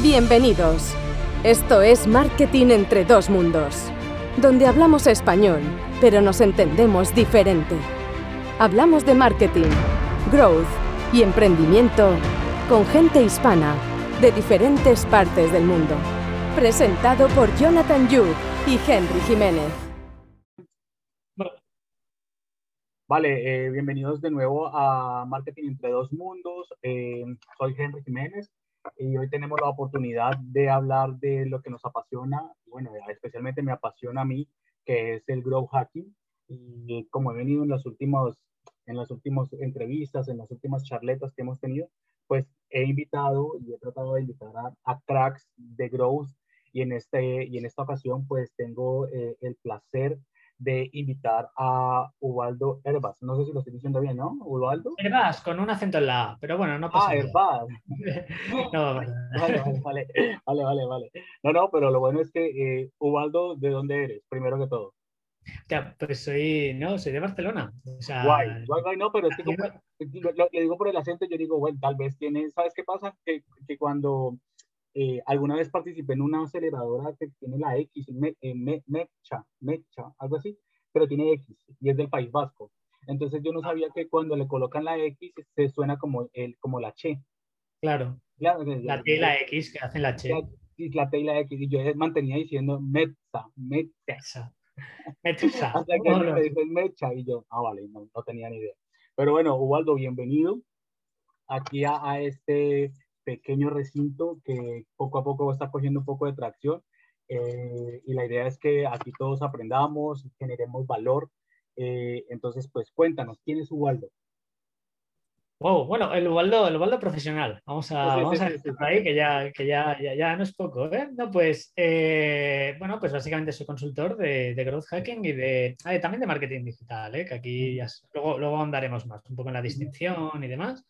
Bienvenidos. Esto es Marketing entre dos mundos, donde hablamos español, pero nos entendemos diferente. Hablamos de marketing, growth y emprendimiento con gente hispana de diferentes partes del mundo. Presentado por Jonathan Yu y Henry Jiménez. Vale, eh, bienvenidos de nuevo a Marketing entre dos mundos. Eh, soy Henry Jiménez y hoy tenemos la oportunidad de hablar de lo que nos apasiona, bueno, especialmente me apasiona a mí, que es el growth hacking. Y como he venido en las últimas, en las últimas entrevistas, en las últimas charletas que hemos tenido, pues he invitado y he tratado de invitar a, cracks de growth y en, este, y en esta ocasión pues tengo eh, el placer de invitar a Ubaldo Herbas. No sé si lo estoy diciendo bien, ¿no? Ubaldo. Herbas, con un acento en la A, pero bueno, no pasa ah, Herbas. no, vale, vale, vale, vale, vale, No, no, pero lo bueno es que, eh, Ubaldo, ¿de dónde eres? Primero que todo. Ya, pues soy, no, soy de Barcelona. O sea, guay, guay, guay, no, pero es que como, lo, le digo por el acento, yo digo, bueno, tal vez tiene, ¿sabes qué pasa? Que, que cuando eh, alguna vez participé en una aceleradora que tiene la X, eh, Mecha, Mecha, algo así, pero tiene X y es del País Vasco. Entonces yo no sabía que cuando le colocan la X se suena como, el, como la Che. Claro. la T y la X que hacen la Che. La, T y la X. Y yo mantenía diciendo Metza, Metza. Metza. Hasta que me dijo Mecha y yo, ah, vale, no, no, tenía ni idea. Pero bueno, Ubaldo, bienvenido aquí a, a este pequeño recinto que poco a poco estar cogiendo un poco de tracción. Eh, y la idea es que aquí todos aprendamos, generemos valor. Eh, entonces, pues cuéntanos, ¿quién es Ubaldo? Wow, bueno, el Ubaldo, el Ubaldo profesional. Vamos a, vamos a por ahí, que, ya, que ya, ya, no es poco. ¿eh? No, pues, eh, bueno, pues básicamente soy consultor de, de growth hacking y de, ah, también de marketing digital, ¿eh? que aquí ya, luego, luego andaremos más, un poco en la distinción y demás.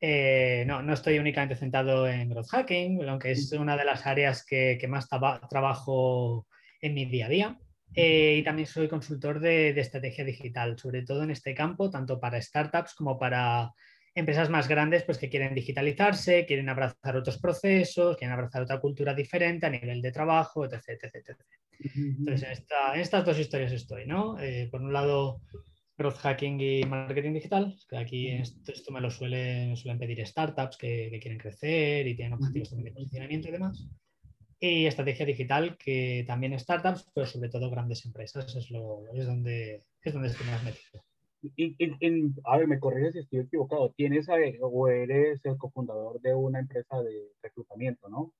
Eh, no, no estoy únicamente centrado en growth hacking, aunque es una de las áreas que, más trabajo en mi día a día. Eh, y también soy consultor de, estrategia digital, sobre todo en este campo, tanto para startups como para empresas más grandes pues, que quieren digitalizarse, quieren abrazar otros procesos, quieren abrazar otra cultura diferente a nivel de trabajo, etc. etc, Entonces, en, estas dos historias estoy, ¿no? Eh, por un lado, growth hacking y marketing digital, que aquí esto, me lo suelen, suelen pedir startups que, quieren crecer y tienen objetivos de posicionamiento y demás. Y estrategia digital, que también startups, pero sobre todo grandes empresas, es, lo, es, donde, es donde estoy más metido. Y, a ver, me corriges si estoy equivocado. ¿Tienes o eres el cofundador de una empresa de reclutamiento, no?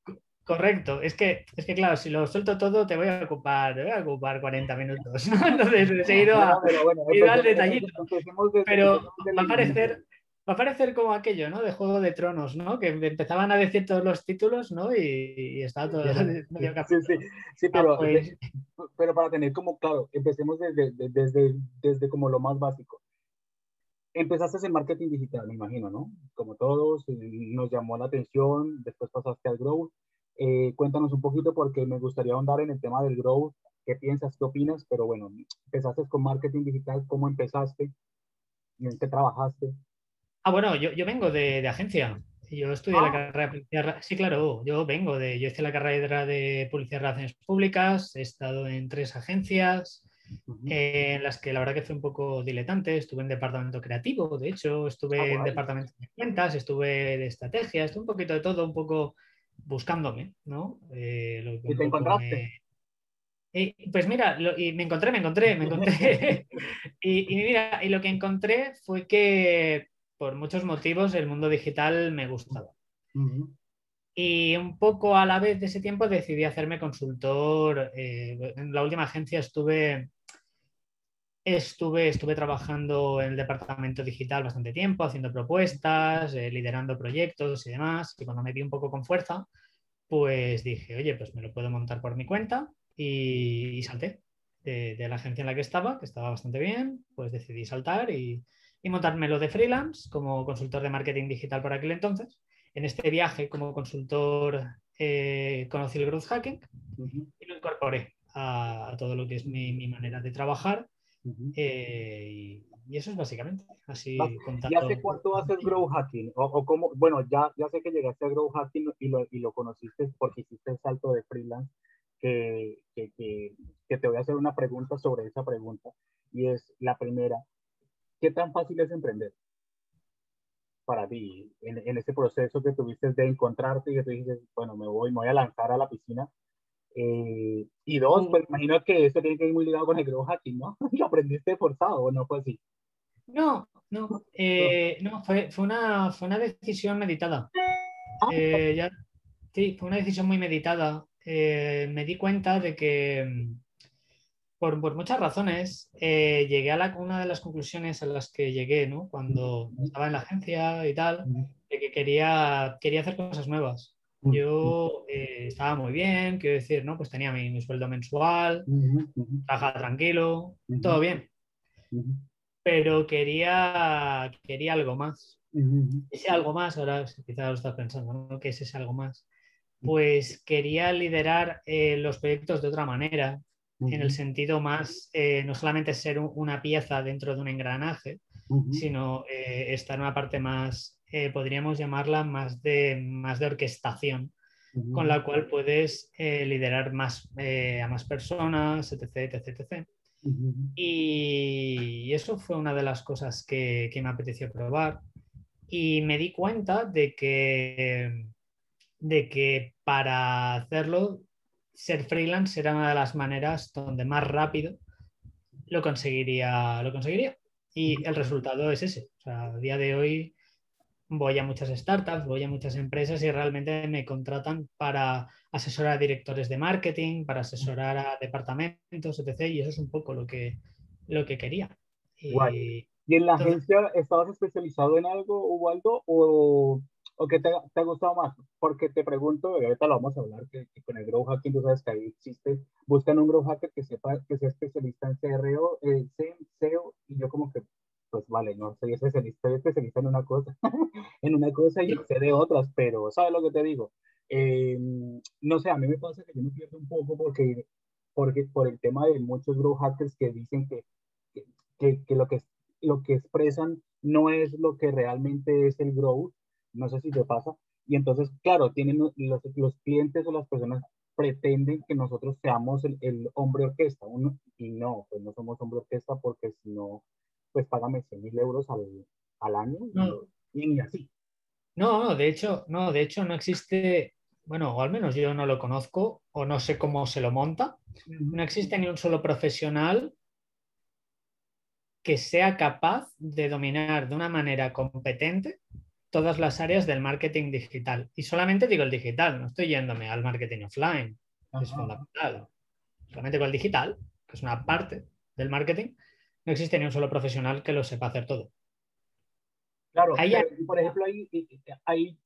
Correcto, es que, es que claro, si lo suelto todo te voy a ocupar, te voy a ocupar 40 minutos, Entonces he ido, a, al detallito. Pero va a parecer, va a parecer como aquello, ¿no? De Juego de Tronos, ¿no? Que empezaban a decir todos los títulos, ¿no? Y, estaba todo medio Sí, sí, sí pero, ah, pues. pero para tener como, claro, empecemos desde, desde, desde como lo más básico. Empezaste en marketing digital, me imagino, ¿no? Como todos, nos llamó la atención, después pasaste al growth eh, cuéntanos un poquito porque me gustaría ahondar en el tema del growth. ¿Qué piensas? ¿Qué opinas? Pero bueno, empezaste con marketing digital. ¿Cómo empezaste? ¿Y en qué trabajaste? Ah, bueno, yo, yo vengo de, de, agencia. Yo estudié la ah. carrera de publicidad. Sí, claro, yo vengo de. Yo hice la carrera de publicidad y relaciones públicas. He estado en tres agencias. en las que la verdad que fue un poco diletante. Estuve en departamento creativo, de hecho, estuve ah, en departamento de cuentas, estuve de estrategia, estuve un poquito de todo, un poco buscándome, ¿no? Eh, ¿Y te encontraste? pues mira, y me encontré, me encontré, me encontré. y, mira, y lo que encontré fue que por muchos motivos el mundo digital me gustaba. Y un poco a la vez de ese tiempo decidí hacerme consultor. Eh, en la última agencia estuve Estuve, estuve trabajando en el departamento digital bastante tiempo, haciendo propuestas, eh, liderando proyectos y demás. Y cuando me vi un poco con fuerza, pues dije, oye, pues me lo puedo montar por mi cuenta y, salté de, la agencia en la que estaba, que estaba bastante bien, pues decidí saltar y, y montármelo de freelance como consultor de marketing digital por aquel entonces. En este viaje como consultor eh, conocí el growth hacking y lo incorporé a, todo lo que es mi, mi manera de trabajar eh, eso es básicamente así. ¿Y hace cuánto haces Grow Hacking? O, cómo, bueno, ya, ya sé que llegaste a Grow Hacking y lo, y lo conociste porque hiciste el salto de freelance, que, que, que, que, te voy a hacer una pregunta sobre esa pregunta. Y es la primera, ¿qué tan fácil es emprender? para ti en, en ese proceso que tuviste de encontrarte y que tú dices, bueno, me voy, me voy a lanzar a la piscina eh, y dos, pues imagino que eso tiene que ir muy ligado con el hacking, ¿no? ¿Lo aprendiste forzado o no fue así? No, no, eh, no, fue, fue, una, fue una decisión meditada. Ah. Eh, ya, sí, fue una decisión muy meditada. me di cuenta de que, mm, por, por muchas razones, llegué a la, una de las conclusiones a las que llegué, ¿no? Cuando estaba en la agencia y tal, de que quería, quería hacer cosas nuevas. Yo eh, estaba muy bien, quiero decir, ¿no? Pues tenía mi, sueldo mensual, trabajaba tranquilo, todo bien. Pero quería, quería algo más. Ese algo más, ahora quizás lo estás pensando, ¿no? ¿Qué es ese algo más? Pues quería liderar eh, los proyectos de otra manera, en el sentido más, eh, no solamente ser una pieza dentro de un engranaje, sino estar en una parte más eh, podríamos llamarla más de, más de orquestación, con la cual puedes eh, liderar más, eh, a más personas, etc. etc, etc. y, eso fue una de las cosas que, que, me apeteció probar. Y me di cuenta de que, de que para hacerlo, ser freelance era una de las maneras donde más rápido lo conseguiría. Lo conseguiría. Y el resultado es ese. O sea, a día de hoy voy a muchas startups, voy a muchas empresas y realmente me contratan para asesorar a directores de marketing, para asesorar a departamentos, etc. Y eso es un poco lo que, lo que quería. Y, ¿Y en la agencia estabas especializado en algo, Ubaldo, o, o qué te, te, ha gustado más? Porque te pregunto, y ahorita lo vamos a hablar, que, con el Grow Hacking, tú sabes que ahí existe, buscan un Grow Hacker que sepa, que sea especialista en CRO, eh, SEO, y yo como que pues vale, no soy especialista, soy especialista en una cosa, en una cosa y sé de otras, pero ¿sabes lo que te digo? Em, no sé, a mí me pasa que yo me pierdo un poco porque, porque por el tema de muchos grow hackers que dicen que, que, que, lo, que lo que expresan no es lo que realmente es el growth, no sé si te pasa, y entonces, claro, tienen los, los clientes o las personas pretenden que nosotros seamos el, el hombre orquesta, uno, y no, pues no somos hombre orquesta porque si no, pues págame 100 mil euros al, al año y, ni así. No, no, de hecho, no, de hecho no existe, bueno, o al menos yo no lo conozco o no sé cómo se lo monta. No existe ni un solo profesional que sea capaz de dominar de una manera competente todas las áreas del marketing digital. Y solamente digo el digital, no estoy yéndome al marketing offline, es fundamental. Solamente con el digital, que es una parte del marketing, no existe ni un solo profesional que lo sepa hacer todo. Claro, por ejemplo, ahí, ahí,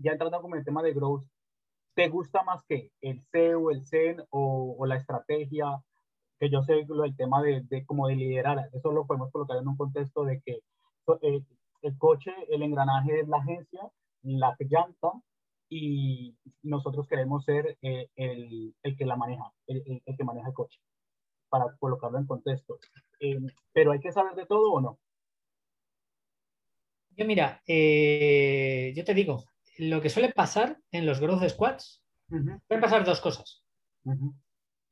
ya entrando con el tema de growth, ¿te gusta más que el SEO, el CEN o, la estrategia? Que yo sé el tema de, de como de liderar, eso lo podemos colocar en un contexto de que eh, el coche, el engranaje es la agencia, la llanta, y nosotros queremos ser eh, el, el, que la maneja, el, el, que maneja el coche para colocarlo en contexto. Eh, pero hay que saber de todo o no. Yo mira, eh, yo te digo, lo que suele pasar en los growth squads, pueden pasar dos cosas.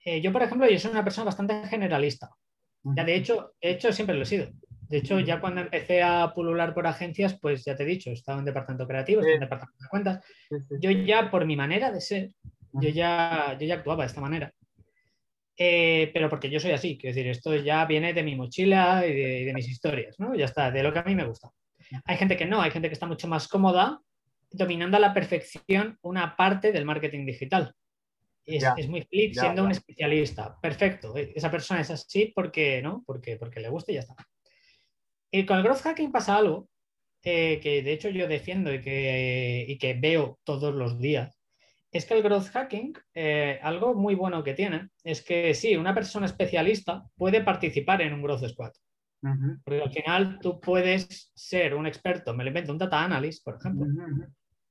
Eh, yo, por ejemplo, yo soy una persona bastante generalista. Ya de hecho, de hecho, siempre lo he sido. De hecho, ya cuando empecé a pulular por agencias, pues ya te he dicho, estaba en departamento creativo, estaba en departamento de cuentas. Yo ya, por mi manera de ser, yo ya, yo ya actuaba de esta manera. Eh, pero porque yo soy así, quiero decir, esto ya viene de mi mochila y de, mis historias, ¿no? Ya está, de lo que a mí me gusta. Hay gente que no, hay gente que está mucho más cómoda dominando a la perfección una parte del marketing digital. Es, es muy feliz siendo un especialista. Perfecto. E, esa persona es así porque, ¿no? porque, porque le gusta y ya está. Y con el growth hacking pasa algo eh, que de hecho yo defiendo y que, y que veo todos los días es que el growth hacking, eh, algo muy bueno que tiene, es que sí, una persona especialista puede participar en un growth squad. Porque al final tú puedes ser un experto, me lo invento, un data analyst, por ejemplo,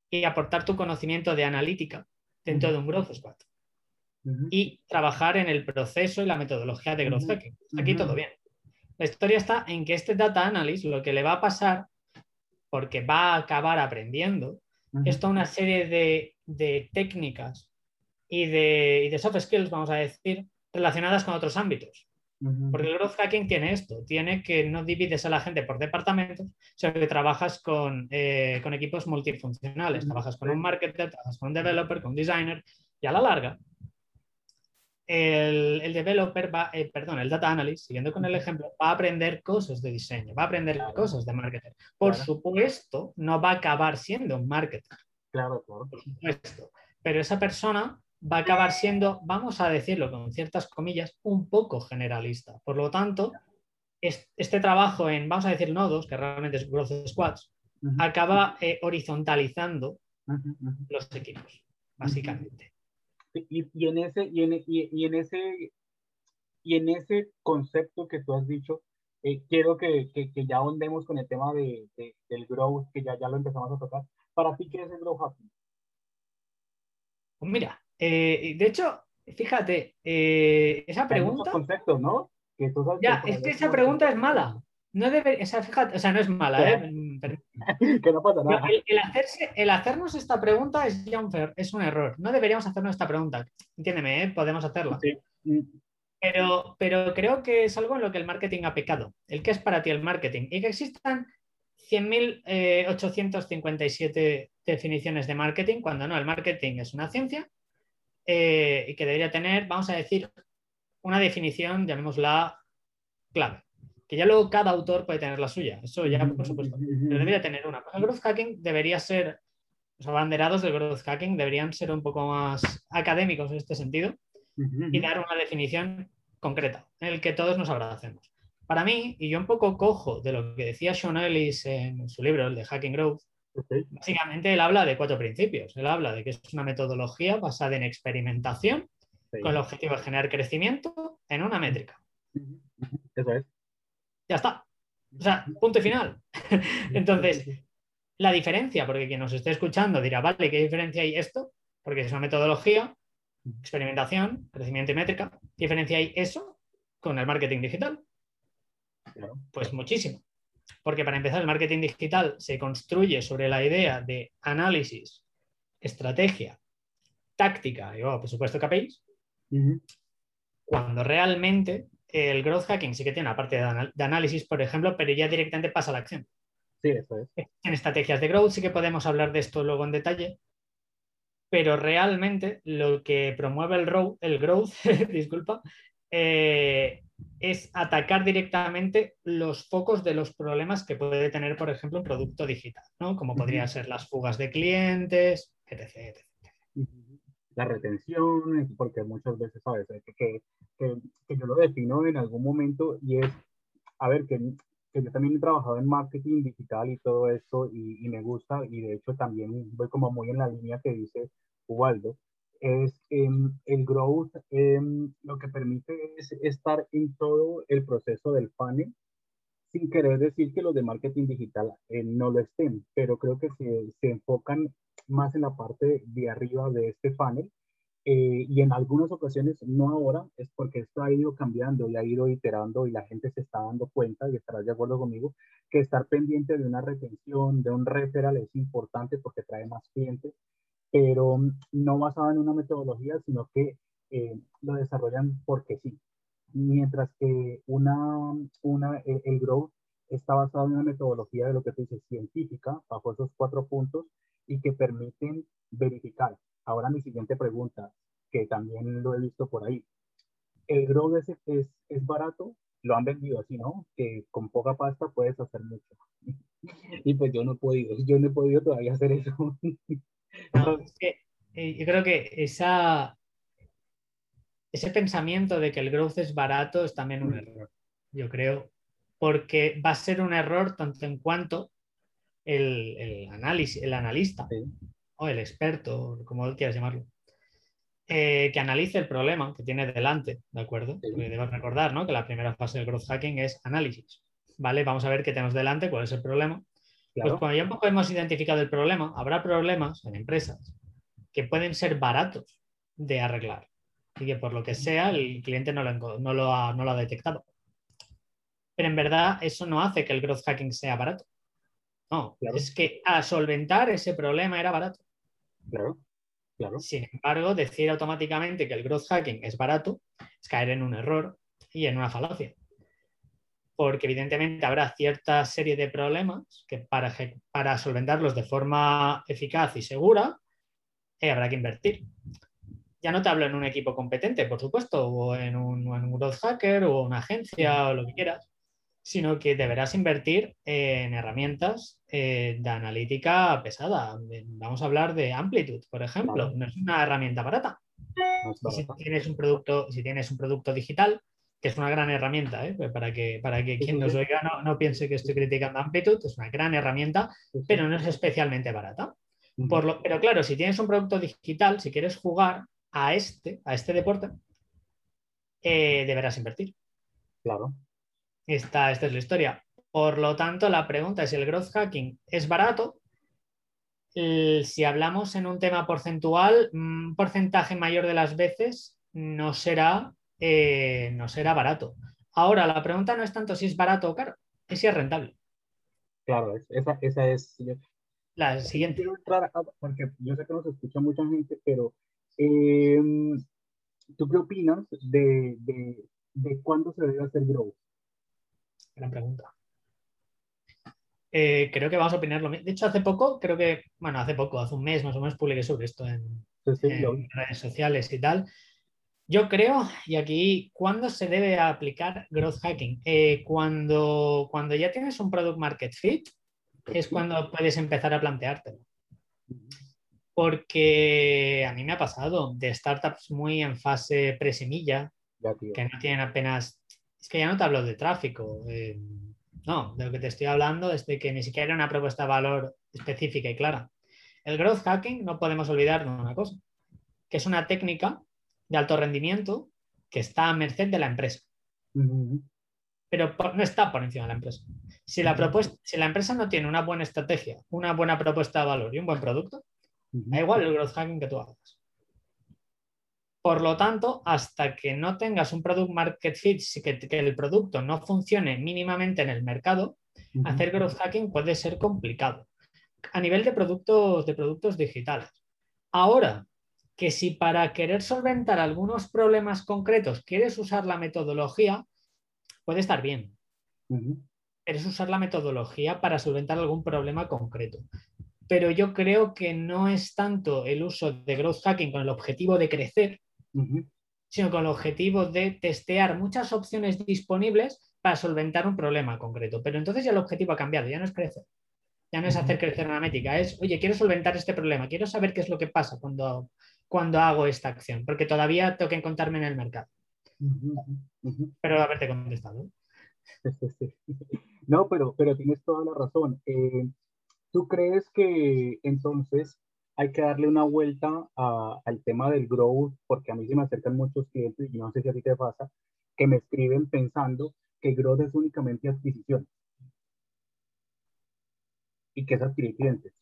y aportar tu conocimiento de analítica dentro de un growth squad. Y trabajar en el proceso y la metodología de growth hacking. Aquí todo bien. La historia está en que este data analyst lo que le va a pasar, porque va a acabar aprendiendo, es toda una serie de, técnicas y de, y de soft skills, vamos a decir, relacionadas con otros ámbitos. Porque el growth hacking tiene esto, tiene que no divides a la gente por departamentos, sino que trabajas con, eh, equipos multifuncionales, trabajas con un marketer, trabajas con un developer, con un designer, y a la larga, el, developer va, eh, perdón, el data analyst, siguiendo con el ejemplo, va a aprender cosas de diseño, va a aprender cosas de marketing. Por supuesto, no va a acabar siendo un marketer. Claro, claro. Por supuesto. Pero esa persona va a acabar siendo, vamos a decirlo con ciertas comillas, un poco generalista. Por lo tanto, este trabajo en, vamos a decir, nodos, que realmente es growth squads, acaba eh, horizontalizando los equipos, básicamente. Y, en ese, y, en, y, en ese, y en ese concepto que tú has dicho, eh, quiero que, que, ya ahondemos con el tema de, del growth, que ya, ya lo empezamos a tocar. Para ti, ¿qué es el growth hacking? Pues mira, eh, de hecho, fíjate, eh, esa pregunta. conceptos, ¿no? ya, es que esa pregunta es mala. No debe, o sea, fíjate, o sea, no es mala, ¿eh? que no pasa nada. El, hacerse, el, hacernos esta pregunta es ya un, es un error. No deberíamos hacernos esta pregunta. Entiéndeme, ¿eh? podemos hacerla. Sí. Pero, pero creo que es algo en lo que el marketing ha pecado. El que es para ti el marketing. Y que existan 100.857 eh, definiciones de marketing, cuando no, el marketing es una ciencia eh, y que debería tener, vamos a decir, una definición, llamémosla clave. Que ya luego cada autor puede tener la suya, eso ya por supuesto, pero debería tener una. El growth hacking debería ser, los abanderados del growth hacking deberían ser un poco más académicos en este sentido y dar una definición concreta en el que todos nos abracemos. Para mí, y yo un poco cojo de lo que decía Sean Ellis en su libro, el de Hacking Growth, Básicamente él habla de cuatro principios. Él habla de que es una metodología basada en experimentación con el objetivo de generar crecimiento en una métrica. Eso es. Ya está. O sea, punto y final. Entonces, la diferencia, porque quien nos esté escuchando dirá, vale, ¿qué diferencia hay esto? Porque es una metodología, experimentación, crecimiento y métrica. ¿Qué diferencia hay eso con el marketing digital? Pues muchísimo. Porque para empezar, el marketing digital se construye sobre la idea de análisis, estrategia, táctica y, oh, por supuesto, KPIs, cuando realmente el growth hacking sí que tiene una parte de, análisis, por ejemplo, pero ya directamente pasa a la acción. Sí, eso es. En estrategias de growth sí que podemos hablar de esto luego en detalle, pero realmente lo que promueve el, el growth, disculpa, eh, es atacar directamente los focos de los problemas que puede tener, por ejemplo, un producto digital, ¿no? Como podrían ser las fugas de clientes, etc. La retención, porque muchas veces, ¿sabes? Que, que, yo lo defino en algún momento y es, a ver, que, yo también he trabajado en marketing digital y todo esto y, y me gusta y de hecho también voy como muy en la línea que dice Ubaldo, es em, el growth, em, lo que permite es estar en todo el proceso del funnel, sin querer decir que los de marketing digital eh, no lo estén, pero creo que se, se, enfocan más en la parte de arriba de este funnel eh, y en algunas ocasiones, no ahora, es porque esto ha ido cambiando y ha ido iterando y la gente se está dando cuenta y estarás de acuerdo conmigo que estar pendiente de una retención, de un referral es importante porque trae más clientes pero no basado en una metodología, sino que eh, lo desarrollan porque sí. Mientras que una, una, el, growth está basado en una metodología de lo que tú dices, científica, bajo esos cuatro puntos, y que permiten verificar. Ahora mi siguiente pregunta, que también lo he visto por ahí. ¿El growth es, es, es barato? Lo han vendido así, ¿no? Que con poca pasta puedes hacer mucho. y pues yo no he podido, yo no he podido todavía hacer eso. Eh, yo creo que esa, ese pensamiento de que el growth es barato es también un mm. error, yo creo, porque va a ser un error tanto en cuanto el, análisis, el analista o el experto, como quieras llamarlo, eh, que analice el problema que tiene delante, ¿de acuerdo? Debes recordar ¿no? que la primera fase del growth hacking es análisis, ¿vale? Vamos a ver qué tenemos delante, cuál es el problema pues cuando ya un poco hemos identificado el problema, habrá problemas en empresas que pueden ser baratos de arreglar y que por lo que sea el cliente no lo, no lo, ha, no lo ha detectado. pero en verdad eso no hace que el growth hacking sea barato. No, es que a solventar ese problema era barato. Claro, claro. Sin embargo, decir automáticamente que el growth hacking es barato es caer en un error y en una falacia. Porque evidentemente habrá cierta serie de problemas que para, para solventarlos de forma eficaz y segura eh, habrá que invertir. Ya no te hablo en un equipo competente, por supuesto, o en un, en un growth hacker o una agencia o lo que quieras, sino que deberás invertir en herramientas eh, de analítica pesada. Vamos a hablar de Amplitude, por ejemplo. No es una herramienta barata. si tienes un producto, si tienes un producto digital, que es una gran herramienta, ¿eh? para, que, para que quien nos oiga no, piense que estoy criticando Amplitude, es una gran herramienta, pero no es especialmente barata. Por lo, pero claro, si tienes un producto digital, si quieres jugar a este, a este deporte, eh, deberás invertir. Claro. Esta, esta es la historia. Por lo tanto, la pregunta es si el growth hacking es barato. Si hablamos en un tema porcentual, un porcentaje mayor de las veces no será, eh, no será barato. Ahora, la pregunta no es tanto si es barato o caro, es si es rentable. Claro, esa, esa es la siguiente. porque yo sé que nos escucha mucha gente, pero em, ¿tú qué opinas de, de, de cuándo se debe hacer growth? Gran pregunta. Eh, creo que vamos a opinar lo mismo. De hecho, hace poco, creo que, bueno, hace poco, hace un mes más o menos, publiqué sobre esto en, redes sociales y tal. Yo creo, y aquí, ¿cuándo se debe aplicar growth hacking? Eh, cuando, cuando ya tienes un product market fit, es cuando puedes empezar a planteártelo. Porque a mí me ha pasado de startups muy en fase presemilla, que no tienen apenas es que ya no te hablo de tráfico. Eh, no, de lo que te estoy hablando es de que ni siquiera hay una propuesta de valor específica y clara. El growth hacking no podemos olvidar de una cosa, que es una técnica de alto rendimiento que está a merced de la empresa. Pero no está por encima de la empresa. Si la, propuesta, si la empresa no tiene una buena estrategia, una buena propuesta de valor y un buen producto, da igual el growth hacking que tú hagas. Por lo tanto, hasta que no tengas un product market fit, que, que el producto no funcione mínimamente en el mercado, hacer growth hacking puede ser complicado a nivel de productos, de productos digitales. Ahora, que si para querer solventar algunos problemas concretos quieres usar la metodología, puede estar bien. Quieres usar la metodología para solventar algún problema concreto. Pero yo creo que no es tanto el uso de growth hacking con el objetivo de crecer, sino con el objetivo de testear muchas opciones disponibles para solventar un problema concreto. Pero entonces ya el objetivo ha cambiado, ya no es crecer, ya no es hacer crecer una métrica, es, oye, quiero solventar este problema, quiero saber qué es lo que pasa cuando, cuando hago esta acción, porque todavía tengo que encontrarme en el mercado. Pero haberte contestado. No, pero, pero tienes toda la razón. Eh, ¿Tú crees que entonces hay que darle una vuelta al tema del growth, porque a mí se me acercan muchos clientes, y no sé si a ti te pasa, que me escriben pensando que growth es únicamente adquisición y que es adquirir clientes.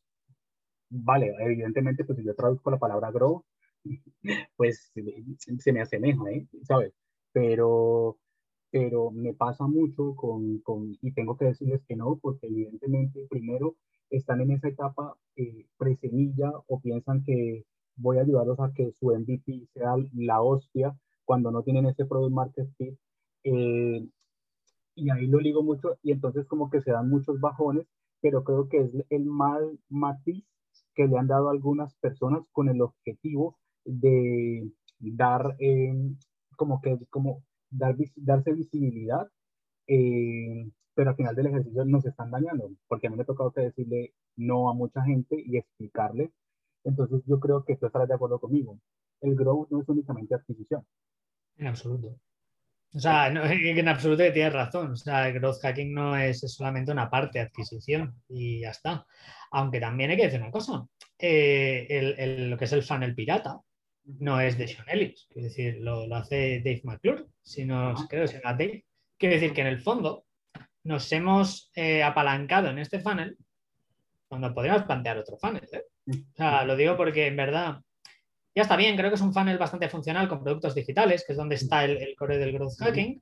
Vale, evidentemente, pues si yo traduzco la palabra grow, pues se me asemeja, ¿eh? ¿sabes? Pero, pero me pasa mucho con, con, y tengo que decirles que no, porque evidentemente, primero, están en esa etapa eh, presemilla o piensan que voy a ayudarlos a que su MVP sea la hostia cuando no tienen ese product market fit. Eh, y ahí lo digo mucho y entonces como que se dan muchos bajones, pero creo que es el mal matiz que le han dado algunas personas con el objetivo de dar eh, como que como dar, darse visibilidad eh, pero al final del ejercicio nos están dañando, porque a mí me ha tocado que decirle no a mucha gente y explicarle. Entonces yo creo que tú estarás de acuerdo conmigo. El growth no es únicamente adquisición. En absoluto. O sea, en absoluto tienes razón. O sea, el growth hacking no es, solamente una parte de adquisición y ya está. Aunque también hay que decir una cosa. Eh, el, lo que es el funnel pirata no es de Sean Ellis. Es decir, lo, lo hace Dave McClure. Si no, creo que se llama Dave. Quiere decir que en el fondo nos hemos eh, apalancado en este funnel cuando podríamos plantear otro funnel. ¿eh? O sea, lo digo porque en verdad ya está bien, creo que es un funnel bastante funcional con productos digitales, que es donde está el, core del growth hacking,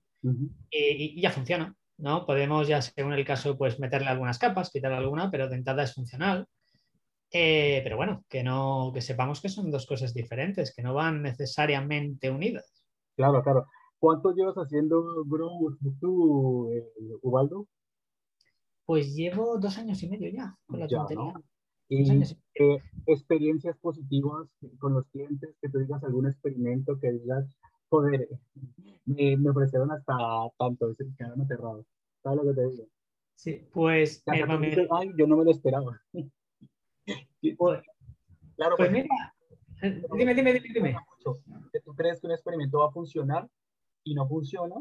y, ya funciona. ¿no? Podemos, ya según el caso, pues meterle algunas capas, quitarle alguna, pero de entrada es funcional. Eh, pero bueno, que no, que sepamos que son dos cosas diferentes, que no van necesariamente unidas. Claro, claro. ¿Cuánto llevas haciendo Grow tú, eh, Ubaldo? Pues llevo dos años y medio ya con la tontería. ¿Y eh, experiencias positivas con los clientes? Que tú digas algún experimento que digas, joder, me, me ofrecieron hasta tanto, se quedaron aterrados. ¿Sabes lo que te digo? Sí, pues... Ay, yo no me lo esperaba. Claro, pues, pues mira, eh, dime, dime, dime, dime. Que tú crees que un experimento va a funcionar y no funciona,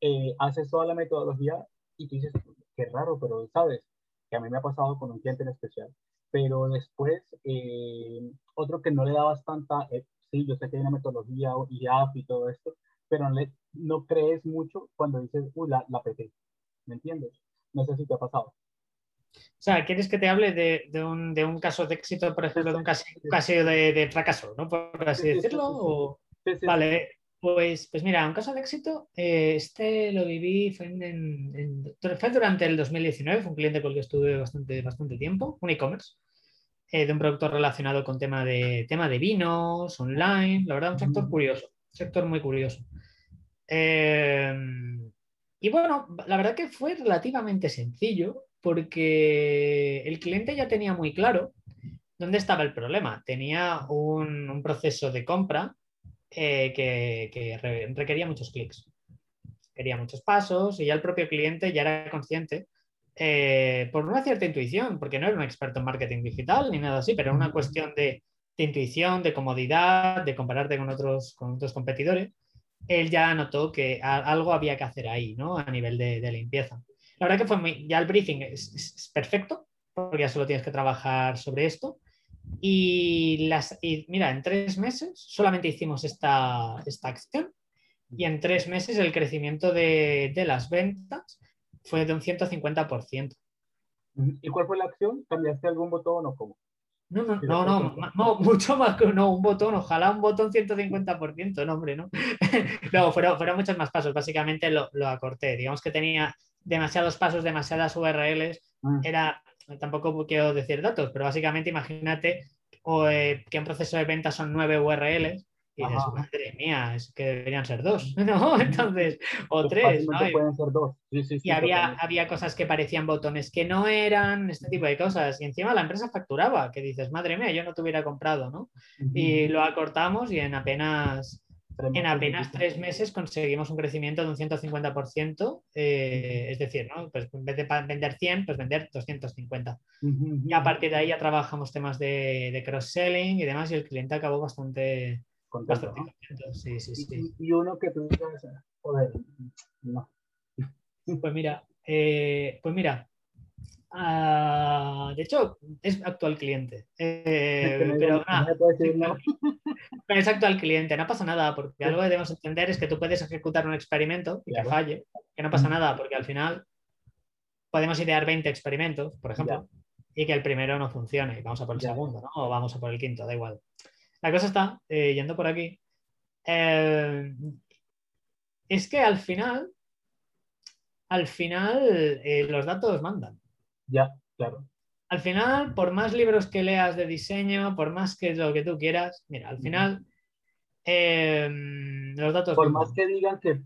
eh, haces toda la metodología y tú dices, qué raro, pero sabes, que a mí me ha pasado con un cliente en especial. Pero después, eh, otro que no le dabas tanta, sí, yo sé que hay una metodología y app y todo esto, pero no, le, no crees mucho cuando dices, uy, la, la PT, ¿me entiendes? No sé si te ha pasado. O sea, ¿quieres que te hable de, un, caso de éxito, por ejemplo, de un caso, de, fracaso, ¿no? Por así decirlo. Vale, pues, pues mira, un caso de éxito, eh, este lo viví, fue, durante el 2019, fue un cliente con el que estuve bastante, bastante tiempo, un e-commerce, eh, de un producto relacionado con tema de, tema de vinos, online, la verdad, un sector curioso, un sector muy curioso. Eh, y bueno, la verdad que fue relativamente sencillo porque el cliente ya tenía muy claro dónde estaba el problema. Tenía un, proceso de compra eh, que, requería muchos clics, quería muchos pasos y ya el propio cliente ya era consciente eh, por una cierta intuición, porque no era un experto en marketing digital ni nada así, pero una cuestión de, intuición, de comodidad, de compararte con otros, con otros competidores, él ya notó que algo había que hacer ahí, ¿no? A nivel de limpieza. La verdad que fue muy, ya el briefing es, perfecto, porque ya solo tienes que trabajar sobre esto. Y, las, mira, en tres meses solamente hicimos esta, esta acción y en tres meses el crecimiento de, de las ventas fue de un 150%. ¿Y cuál fue la acción? ¿Cambiaste algún botón o cómo? No, no, no, no, no, mucho más que no, un botón, ojalá un botón 150%, no, hombre, no. no, fueron, fueron muchos más pasos, básicamente lo, lo acorté. Digamos que tenía demasiados pasos, demasiadas URLs, ah. era, tampoco quiero decir datos, pero básicamente imagínate eh, que un proceso de venta son nueve URLs y dices, madre mía, es que deberían ser dos, ¿no? Entonces, o tres, ¿no? Pueden ser dos. y había, había cosas que parecían botones que no eran, este tipo de cosas. Y encima la empresa facturaba, que dices, madre mía, yo no te hubiera comprado, ¿no? Y lo acortamos y en apenas en apenas tres meses conseguimos un crecimiento de un 150%, eh, es decir, ¿no? pues en vez de vender 100, pues vender 250. Y a partir de ahí ya trabajamos temas de, cross-selling y demás y el cliente acabó bastante, contento. Sí, sí, sí. Y, uno que tú digas, joder, no. Pues mira, eh, pues mira, Ah, de hecho, es actual cliente. Eh, pero es actual cliente, no pasa nada, porque algo que debemos entender es que tú puedes ejecutar un experimento y que falle, que no pasa nada, porque al final podemos idear 20 experimentos, por ejemplo, y que el primero no funcione, y vamos a por el segundo, ¿no? O vamos a por el quinto, da igual. La cosa está, eh, yendo por aquí, eh, es que al final, al final los datos mandan. Ya, claro. Al final, por más libros que leas de diseño, por más que lo que tú quieras, mira, al final em, los datos... Por más que digan que...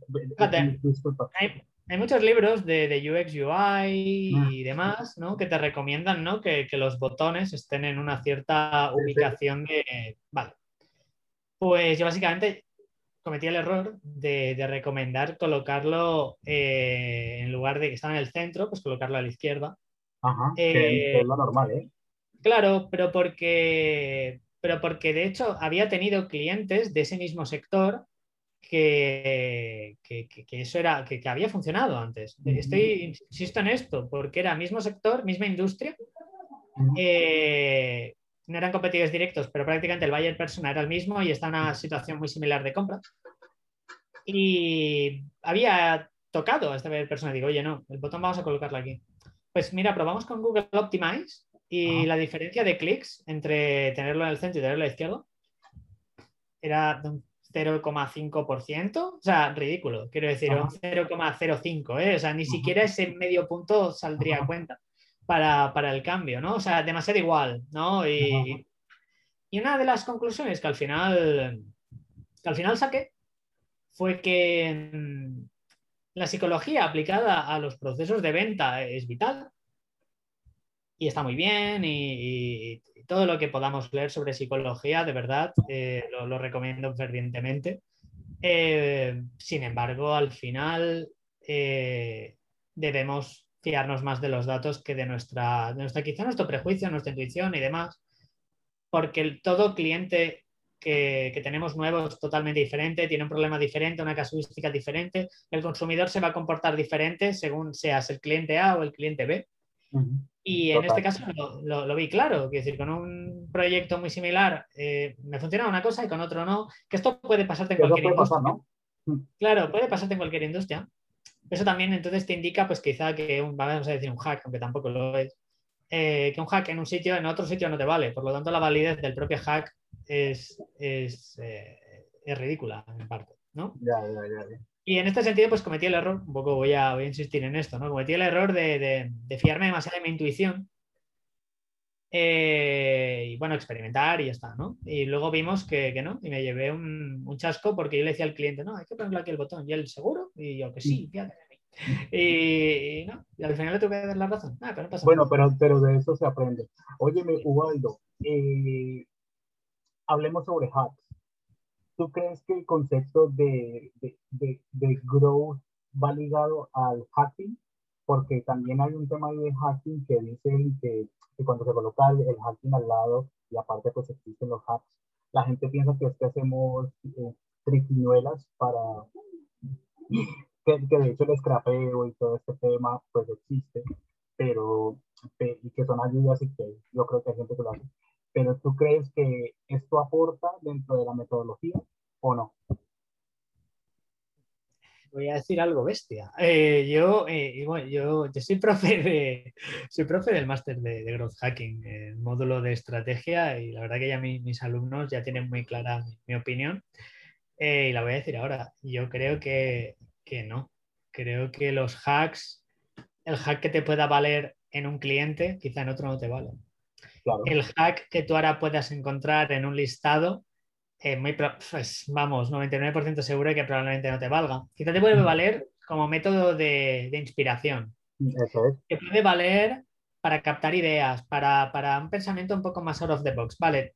hay, muchos libros de, UX, UI y demás, ¿no? Que te recomiendan, ¿no? Que, los botones estén en una cierta ubicación de... Vale. Pues yo básicamente cometí el error de, recomendar colocarlo eh, en lugar de que está en el centro, pues colocarlo a la izquierda. Ajá, eh, es lo normal, ¿eh? Claro, pero porque, pero porque de hecho había tenido clientes de ese mismo sector que, eso era, que, había funcionado antes. Estoy, insisto en esto, porque era mismo sector, misma industria. Eh, no eran competidores directos, pero prácticamente el buyer persona era el mismo y está en una situación muy similar de compra. Y había tocado a esta persona, digo, oye, no, el botón vamos a colocarlo aquí. Pues mira, probamos con Google Optimize y la diferencia de clics entre tenerlo en el centro y tenerlo a la izquierda era de un 0,5%, o sea, ridículo, quiero decir, un 0,05, ¿eh? o sea, ni siquiera ese medio punto saldría a cuenta para, el cambio, ¿no? O sea, demasiado igual, ¿no? Y, y, una de las conclusiones que al final, que al final saqué fue que mm, la psicología aplicada a los procesos de venta es vital y está muy bien y, todo lo que podamos leer sobre psicología, de verdad, eh, lo, recomiendo fervientemente. Eh, sin embargo, al final eh, debemos fiarnos más de los datos que de nuestra, de nuestra, quizá nuestro prejuicio, nuestra intuición y demás, porque todo cliente que, que, tenemos nuevo es totalmente diferente, tiene un problema diferente, una casuística diferente, el consumidor se va a comportar diferente según seas el cliente A o el cliente B. Y en este caso lo, vi claro, es decir, con un proyecto muy similar eh, me funciona una cosa y con otro no, que esto puede pasarte en cualquier industria. Mm. Claro, puede pasarte en cualquier industria. Eso también entonces te indica, pues quizá que un, vamos a decir un hack, aunque tampoco lo es, eh, que un hack en un sitio, en otro sitio no te vale. Por lo tanto, la validez del propio hack es, es, eh, es ridícula en parte, ¿no? Ya, ya, ya. Y en este sentido, pues cometí el error, un poco voy a, voy a insistir en esto, ¿no? Cometí el error de, fiarme demasiado de mi intuición eh, y bueno, experimentar y ya está, ¿no? Y luego vimos que, no, y me llevé un, chasco porque yo le decía al cliente, no, hay que ponerle aquí el botón, y él seguro, y yo que sí, fíjate y, no, y al final le tuve que dar la razón. Ah, pero no pasa bueno, pero, pero de eso se aprende. Óyeme, Ubaldo, eh, hablemos sobre hacks. ¿Tú crees que el concepto de, de, de, growth va ligado al hacking? Porque también hay un tema de hacking que dice que, que cuando se coloca el, hacking al lado y aparte pues existen los hacks, la gente piensa que es que hacemos eh, triquiñuelas para... Que, que, de hecho el scrapeo y todo este tema pues existe, pero y que son ayudas y que yo creo que hay gente que lo hace pero ¿tú crees que esto aporta dentro de la metodología o no? Voy a decir algo bestia. Eh, yo, eh, bueno, yo, yo, soy profe de, soy profe del máster de, Growth Hacking, el módulo de estrategia, y la verdad que ya mis alumnos ya tienen muy clara mi, opinión. Eh, y la voy a decir ahora. Yo creo que, que no. Creo que los hacks, el hack que te pueda valer en un cliente, quizá en otro no te vale. El hack que tú ahora puedas encontrar en un listado, eh, muy pues, vamos, 99% seguro que probablemente no te valga. Quizá te puede valer como método de, inspiración. Que puede valer para captar ideas, para, un pensamiento un poco más out of the box. Vale,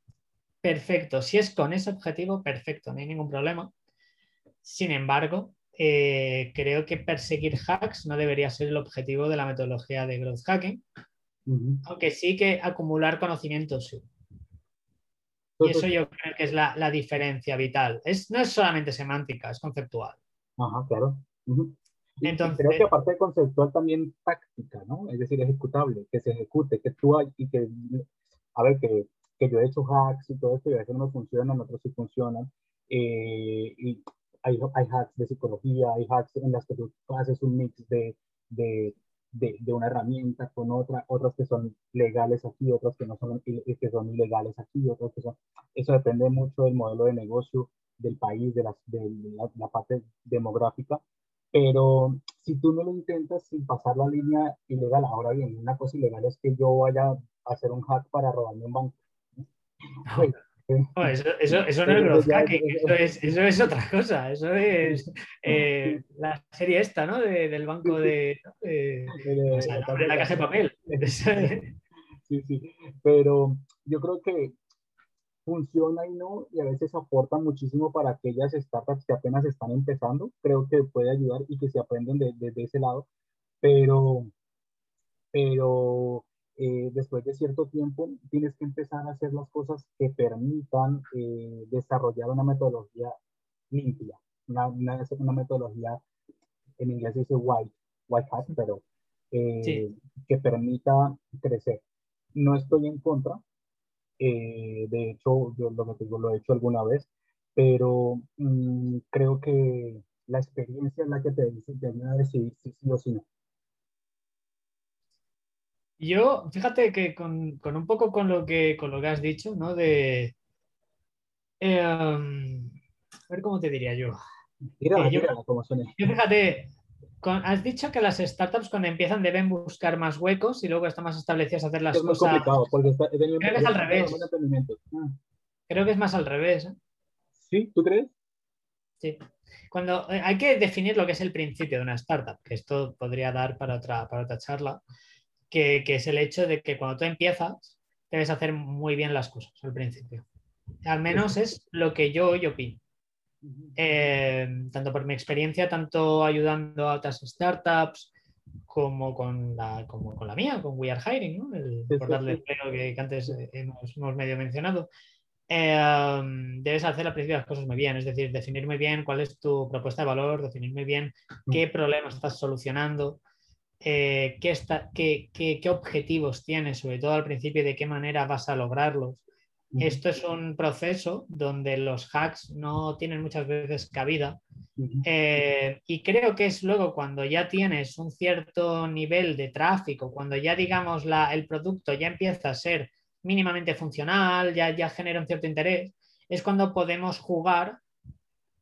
perfecto. Si es con ese objetivo, perfecto, no hay ningún problema. Sin embargo, eh, creo que perseguir hacks no debería ser el objetivo de la metodología de growth hacking. Aunque sí que acumular conocimientos sí. Y eso yo creo que es la, diferencia vital. Es, no es solamente semántica, es conceptual. Ajá, claro. Entonces, creo que aparte de conceptual también táctica, ¿no? Es decir, ejecutable, que se ejecute, que tú hay y que, a ver, que, que yo he hecho hacks y todo esto y a veces no funcionan, otros sí funcionan. Eh, y hay, hay hacks de psicología, hay hacks en las que tú haces un mix de, de de, de, una herramienta con otra, otras que son legales aquí, otras que no son, que son ilegales aquí, otras que son... Eso depende mucho del modelo de negocio, del país, de, la, de la, parte demográfica, pero si tú no lo intentas sin pasar la línea ilegal, ahora bien, una cosa ilegal es que yo vaya a hacer un hack para robarme un banco. Pues, eso, eso, eso, no es growth hacking, eso es, eso es otra cosa. Eso es eh, la serie esta, ¿no? De, del banco de, de, de la caja de papel. Sí, sí. Pero yo creo que funciona y no, y a veces aporta muchísimo para aquellas startups que apenas están empezando. Creo que puede ayudar y que se aprenden desde ese lado. Pero, pero eh, después de cierto tiempo tienes que empezar a hacer las cosas que permitan eh, desarrollar una metodología limpia, una, una, metodología, en inglés dice white, white hat, pero eh, que permita crecer. No estoy en contra, de hecho, yo lo que digo lo he hecho alguna vez, pero mm, creo que la experiencia es la que te, te ayuda a decidir si sí o si no. Yo, fíjate que con, un poco con lo que, con lo que has dicho, ¿no? De, em, ver cómo te diría yo. Eh, suena. Fíjate, has dicho que las startups cuando empiezan deben buscar más huecos y luego están más establecidas a hacer las cosas. complicado porque Creo que es al revés. Ah. Creo que es más al revés. ¿eh? ¿Sí? ¿Tú crees? Sí. Cuando eh, hay que definir lo que es el principio de una startup, que esto podría dar para otra, para otra charla, que, es el hecho de que cuando tú empiezas, debes hacer muy bien las cosas al principio. Al menos es lo que yo hoy opino. Eh, tanto por mi experiencia, tanto ayudando a otras startups como con la, como con la mía, con We Are Hiring, ¿no? el, por darle empleo que, antes hemos, hemos, medio mencionado. Eh, debes hacer al principio las cosas muy bien, es decir, definir muy bien cuál es tu propuesta de valor, definir muy bien qué problemas estás solucionando, eh, qué, está, qué, qué, qué, objetivos tienes, sobre todo al principio, de qué manera vas a lograrlos. Esto es un proceso donde los hacks no tienen muchas veces cabida. Eh, y creo que es luego cuando ya tienes un cierto nivel de tráfico, cuando ya digamos la, el producto ya empieza a ser mínimamente funcional, ya, ya genera un cierto interés, es cuando podemos jugar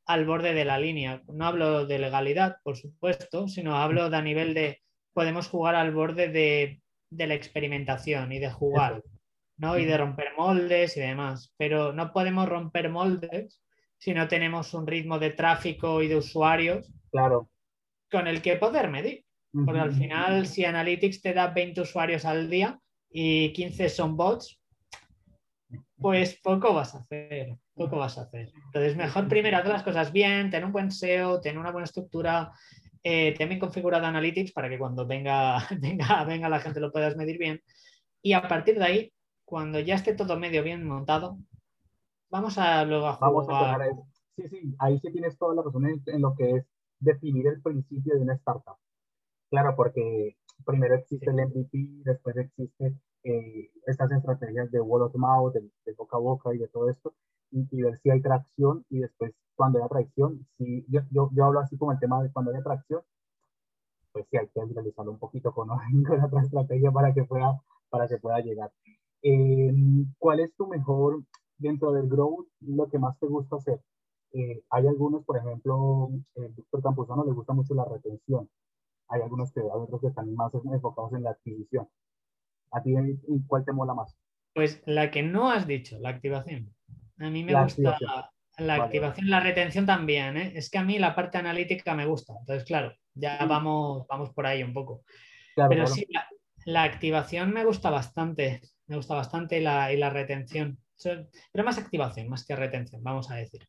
al borde de la línea. No hablo de legalidad, por supuesto, sino hablo de a nivel de podemos jugar al borde de, de la experimentación y de jugar. ¿no? Y de romper moldes y demás. Pero no podemos romper moldes si no tenemos un ritmo de tráfico y de usuarios claro. con el que poder medir. Porque al final, si Analytics te da 20 usuarios al día y 15 son bots, pues poco vas a hacer, poco vas a hacer. Entonces, mejor primero hacer las cosas bien, tener un buen SEO, tener una buena estructura, eh, también configurada Analytics para que cuando venga, venga, venga la gente lo puedas medir bien. Y a partir de ahí, cuando ya esté todo medio bien montado, vamos a luego a jugar. Sí, sí, ahí sí tienes toda la razón en, lo que es definir el principio de una startup. Claro, porque primero existe el MVP, después existe eh, estas estrategias de word of mouth, de, boca a boca y de todo esto, y, ver si hay tracción y después cuando hay tracción, si yo, yo, yo, hablo así como el tema de cuando hay tracción, pues sí hay que realizarlo un poquito con, con otra estrategia para que pueda, para que pueda llegar. Eh, ¿Cuál es tu mejor, dentro del growth, lo que más te gusta hacer? Eh, hay algunos, por ejemplo, el doctor Campuzano le gusta mucho la retención. Hay algunos que, hay otros que están más enfocados en la adquisición. ¿A ti cuál te mola más? Pues la que no has dicho, la activación. A mí me gusta la activación, la retención también. ¿eh? Es que a mí la parte analítica me gusta. Entonces, claro, ya vamos, vamos por ahí un poco. Pero sí, la, activación me gusta bastante me gusta bastante y la, retención. Pero más activación, más que retención, vamos a decir.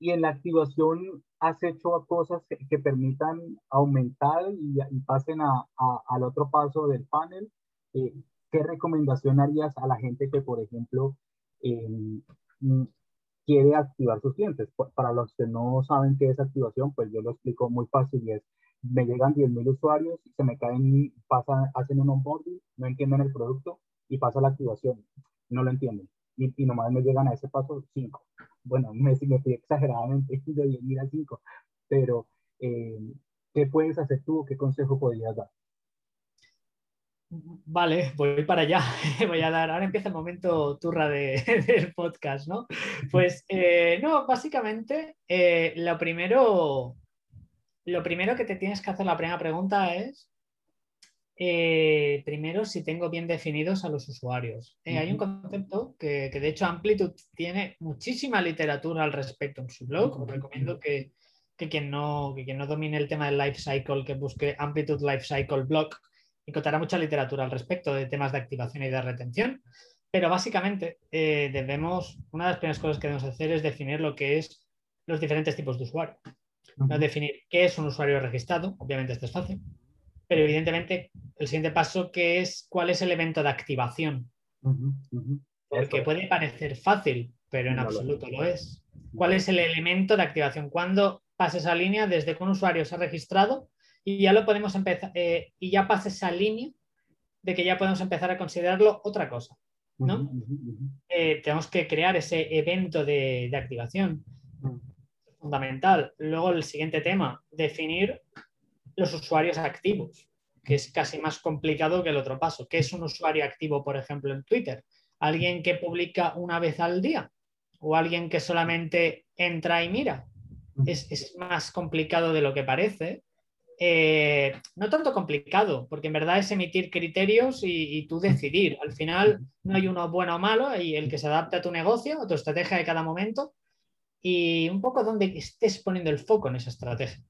Y en la activación has hecho cosas que, permitan aumentar y, pasen a, al otro paso del panel. Eh, ¿Qué recomendación harías a la gente que, por ejemplo, em, mm, quiere activar sus clientes? Para los que no saben qué es activación, pues yo lo explico muy fácil y es, me llegan 10.000 usuarios, se me caen, pasan, hacen un onboarding, no entienden el producto, y pasa la activación. No lo entienden. Y, nomás me llegan a ese paso 5. Bueno, me, me fui exageradamente de 10 a 5. Pero, eh, ¿qué puedes hacer tú? ¿Qué consejo podrías dar? Vale, voy para allá. Voy a dar. Ahora empieza el momento turra de, del podcast, ¿no? Pues eh, no, básicamente eh, lo primero, lo primero que te tienes que hacer la primera pregunta es eh, primero, si tengo bien definidos a los usuarios. Hay un concepto que, de hecho Amplitude tiene muchísima literatura al respecto en su blog. Os recomiendo que, quien no, quien no domine el tema del life cycle, que busque Amplitude Life Cycle Blog, encontrará mucha literatura al respecto de temas de activación y de retención. Pero básicamente eh, debemos, una de las primeras cosas que debemos hacer es definir lo que es los diferentes tipos de usuario. Definir qué es un usuario registrado, obviamente esto es fácil pero evidentemente el siguiente paso que es cuál es el evento de activación. Porque puede parecer fácil, pero en absoluto lo es. ¿Cuál es el elemento de activación? Cuando pasa esa línea desde que un usuario se ha registrado y ya lo podemos empezar eh, y ya pasa esa línea de que ya podemos empezar a considerarlo otra cosa. ¿no? Eh, tenemos que crear ese evento de, de activación. Fundamental. Luego el siguiente tema, definir los usuarios activos, que es casi más complicado que el otro paso. ¿Qué es un usuario activo, por ejemplo, en Twitter? ¿Alguien que publica una vez al día? ¿O alguien que solamente entra y mira? es, más complicado de lo que parece. Eh, no tanto complicado, porque en verdad es emitir criterios y, tú decidir. Al final no hay uno bueno o malo, y el que se adapte a tu negocio, a tu estrategia de cada momento y un poco donde estés poniendo el foco en esa estrategia.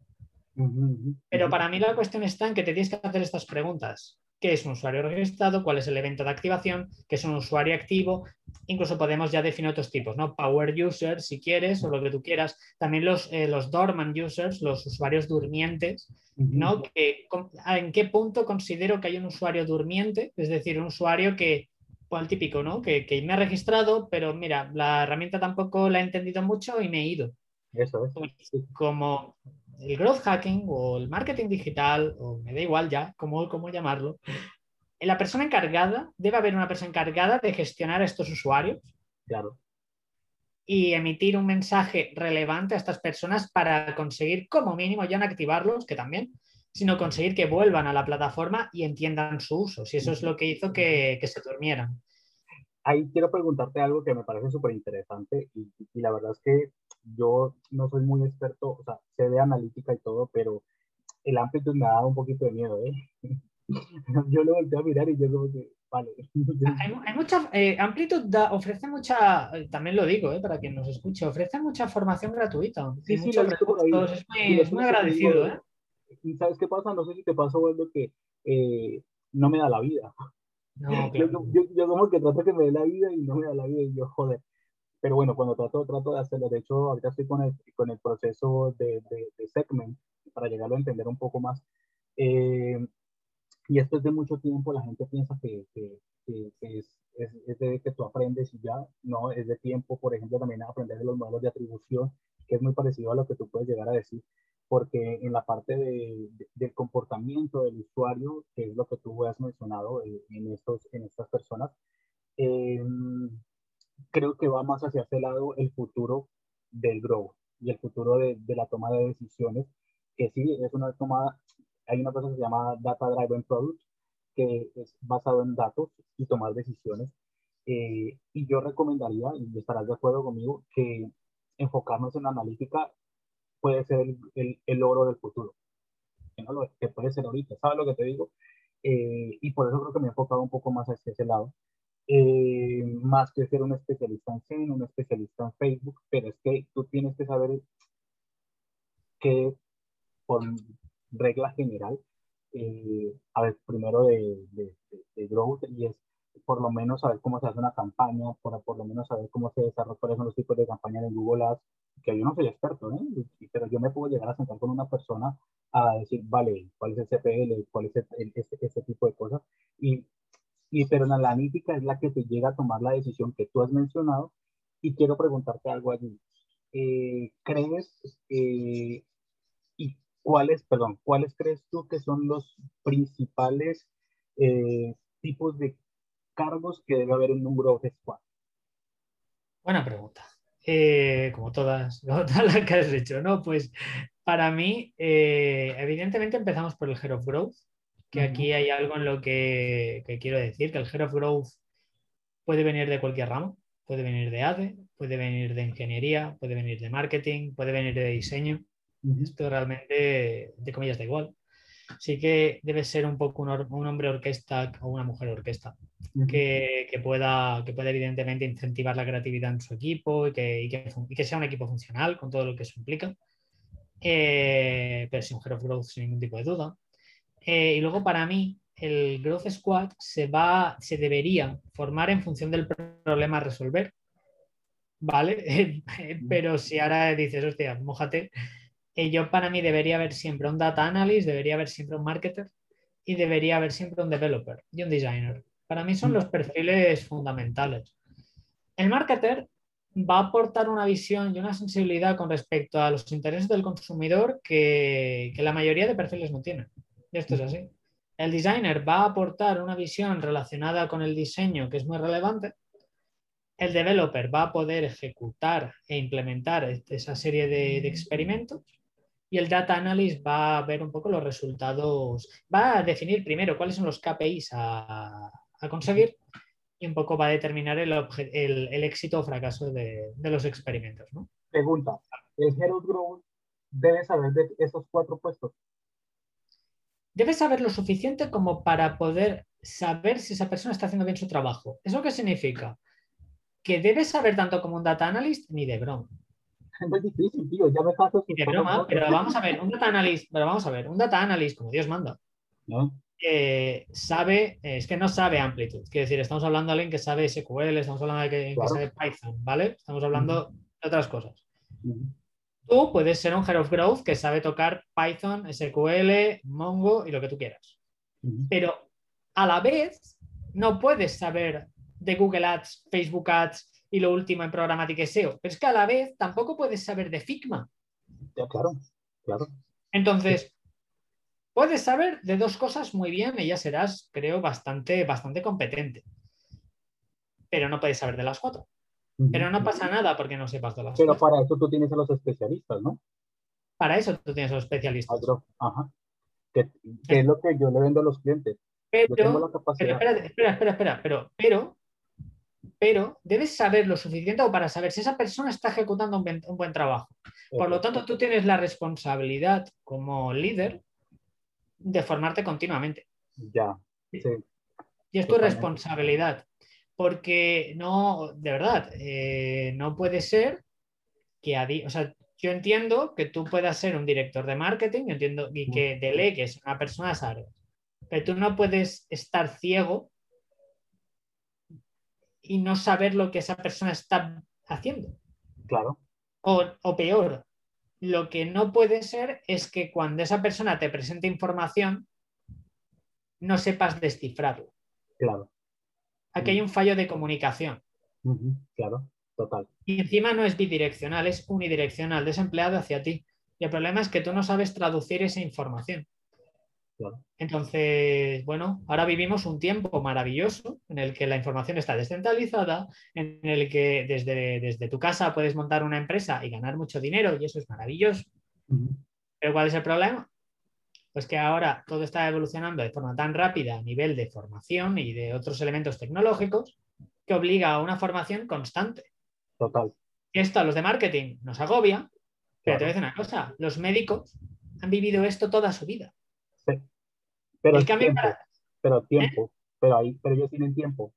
Pero para mí la cuestión está en que te tienes que hacer estas preguntas qué es un usuario registrado, cuál es el evento de activación, qué es un usuario activo. Incluso podemos ya definir otros tipos, ¿no? Power users, si quieres, o lo que tú quieras. También los, eh, los dormant users, los usuarios durmientes, ¿no? ¿En qué punto considero que hay un usuario durmiente? Es decir, un usuario que, pues el típico, ¿no? Que, me ha registrado, pero mira, la herramienta tampoco la he entendido mucho y me he ido. Eso es. Pues, como el growth hacking o el marketing digital, o me da igual ya cómo, cómo llamarlo, la persona encargada, debe haber una persona encargada de gestionar a estos usuarios. Claro. Y emitir un mensaje relevante a estas personas para conseguir, como mínimo, ya no activarlos, que también, sino conseguir que vuelvan a la plataforma y entiendan su uso, si eso es lo que hizo que, que se durmieran. Ahí quiero preguntarte algo que me parece súper interesante y, y, la verdad es que yo no soy muy experto, o sea, sé de analítica y todo, pero el amplitud me ha dado un poquito de miedo, ¿eh? yo lo volteé a mirar y yo como que, vale. hay, mucha, eh, Amplitud ofrece mucha, también lo digo, ¿eh? para quien nos escuche, ofrece mucha formación gratuita. Sí, sí, es muy, es muy agradecido, ¿eh? ¿Sabes qué pasa? No sé si te pasa, lo que eh, no me da la vida. No, claro. yo, yo, como que trato que me dé la vida y no me da la vida y yo, joder, pero bueno, cuando trato, trato de hacerlo, de hecho, ahorita estoy con el, con el proceso de, de, segment para llegarlo a entender un poco más. Eh, y esto es de mucho tiempo, la gente piensa que, que, que, es, es, de que tú aprendes y ya, no, es de tiempo, por ejemplo, también aprender de los modelos de atribución, que es muy parecido a lo que tú puedes llegar a decir, porque en la parte de, del comportamiento del usuario, que es lo que tú has mencionado eh, en, estos, en estas personas, eh, creo que va más hacia ese lado el futuro del growth y el futuro de, de la toma de decisiones, que sí es una toma, hay una cosa que se llama Data Driven Product, que es basado en datos y tomar decisiones. Eh, y yo recomendaría, y estarás de acuerdo conmigo, que enfocarnos en la analítica puede ser el, el, oro del futuro. Que, no lo, que puede ser ahorita, ¿sabes lo que te digo? Eh, y por eso creo que me he enfocado un poco más hacia ese lado. Eh, más que ser un especialista en Zen, un especialista en Facebook, pero es que tú tienes que saber que por regla general, eh, a ver, primero de, de, de, growth y es por lo menos saber cómo se hace una campaña, por, por lo menos saber cómo se desarrolla, cuáles son los tipos de campañas en Google Ads, que yo no soy experto, ¿eh? pero yo me puedo llegar a sentar con una persona a decir, vale, cuál es el CPL, cuál es ese, ese tipo de cosas, y y, pero la analítica es la que te llega a tomar la decisión que tú has mencionado. Y quiero preguntarte algo allí. Eh, ¿Crees eh, y cuáles, perdón, cuáles crees tú que son los principales eh, tipos de cargos que debe haber en un Growth Squad? Buena pregunta. Como todas, todas las que has hecho, ¿no? Pues para mí, evidentemente empezamos por el Head of Growth, que aquí hay algo en lo que, quiero decir, que el Head of Growth puede venir de cualquier ramo, puede venir de ADE, puede venir de ingeniería, puede venir de marketing, puede venir de diseño. Esto realmente, de comillas, da igual. Sí que debe ser un poco un, hombre orquesta o una mujer orquesta, que, pueda, que pueda evidentemente incentivar la creatividad en su equipo y que, que, sea un equipo funcional con todo lo que eso implica. Eh, pero sin Head of Growth sin ningún tipo de duda. Eh, y luego para mí, el Growth Squad se, va, se debería formar en función del problema a resolver. ¿Vale? Pero si ahora dices, hostia, mojate, eh, yo para mí debería haber siempre un data analyst, debería haber siempre un marketer y debería haber siempre un developer y un designer. Para mí son mm. los perfiles fundamentales. El marketer va a aportar una visión y una sensibilidad con respecto a los intereses del consumidor que, que la mayoría de perfiles no tienen. Esto es así. El designer va a aportar una visión relacionada con el diseño que es muy relevante. El developer va a poder ejecutar e implementar esa serie de, experimentos. Y el data analyst va a ver un poco los resultados, va a definir primero cuáles son los KPIs a, conseguir y un poco va a determinar el, éxito o fracaso de, los experimentos. Pregunta, ¿el Hero Growth debe saber de esos cuatro puestos? Debes saber lo suficiente como para poder saber si esa persona está haciendo bien su trabajo. ¿Eso qué significa? Que debes saber tanto como un data analyst ni de broma. Es difícil, tío. Ya me paso. Broma, pero vamos a ver, un data analyst, pero vamos a ver, un data analyst, como Dios manda, ¿No? sabe, eh, es que no sabe amplitud. Quiere decir, estamos hablando de alguien que sabe SQL, estamos hablando de que, que Claro. sabe Python, ¿vale? Estamos hablando de otras cosas. Tú puedes ser un Head of Growth que sabe tocar Python, SQL, Mongo y lo que tú quieras. Pero a la vez no puedes saber de Google Ads, Facebook Ads y lo último en programática y SEO. Pero es que a la vez tampoco puedes saber de Figma. Ya, claro, claro. Entonces, puedes saber de dos cosas muy bien y ya serás, creo, bastante, bastante competente. Pero no puedes saber de las cuatro. Pero no pasa nada porque no sepas de las Pero cuatro. para eso tú tienes a los especialistas, ¿no? Para eso tú tienes a los especialistas. Ajá. Que, que es lo que yo le vendo a los clientes. Yo tengo Pero, espera, espera, espera, pero, pero, pero debes saber lo suficiente como para saber si esa persona está ejecutando un buen, un buen trabajo. Por lo tanto, tú tienes la responsabilidad como líder de formarte continuamente. Ya, sí. Y es tu Totalmente. responsabilidad. Porque no, de verdad, eh, no puede ser que a o sea, yo entiendo que tú puedas ser un director de marketing, yo entiendo y que delegues a una persona área, pero tú no puedes estar ciego y no saber lo que esa persona está haciendo. Claro. O, o peor, lo que no puede ser es que cuando esa persona te presente información, no sepas descifrarlo. Claro. Aquí hay un fallo de comunicación. Claro. Total. Y encima no es bidireccional, es unidireccional, desempleado hacia ti. Y el problema es que tú no sabes traducir esa información. Claro. Entonces, bueno, ahora vivimos un tiempo maravilloso en el que la información está descentralizada, en el que desde, desde tu casa puedes montar una empresa y ganar mucho dinero, y eso es maravilloso. Pero ¿cuál es el problema? Pues que ahora todo está evolucionando de forma tan rápida a nivel de formación y de otros elementos tecnológicos que obliga a una formación constante. Total. Esto a los de marketing nos agobia, pero te voy a decir una cosa, los médicos han vivido esto toda su vida. Pero El cambio tiempo. para- Pero tiempo. Pero ahí, pero ellos tienen tiempo.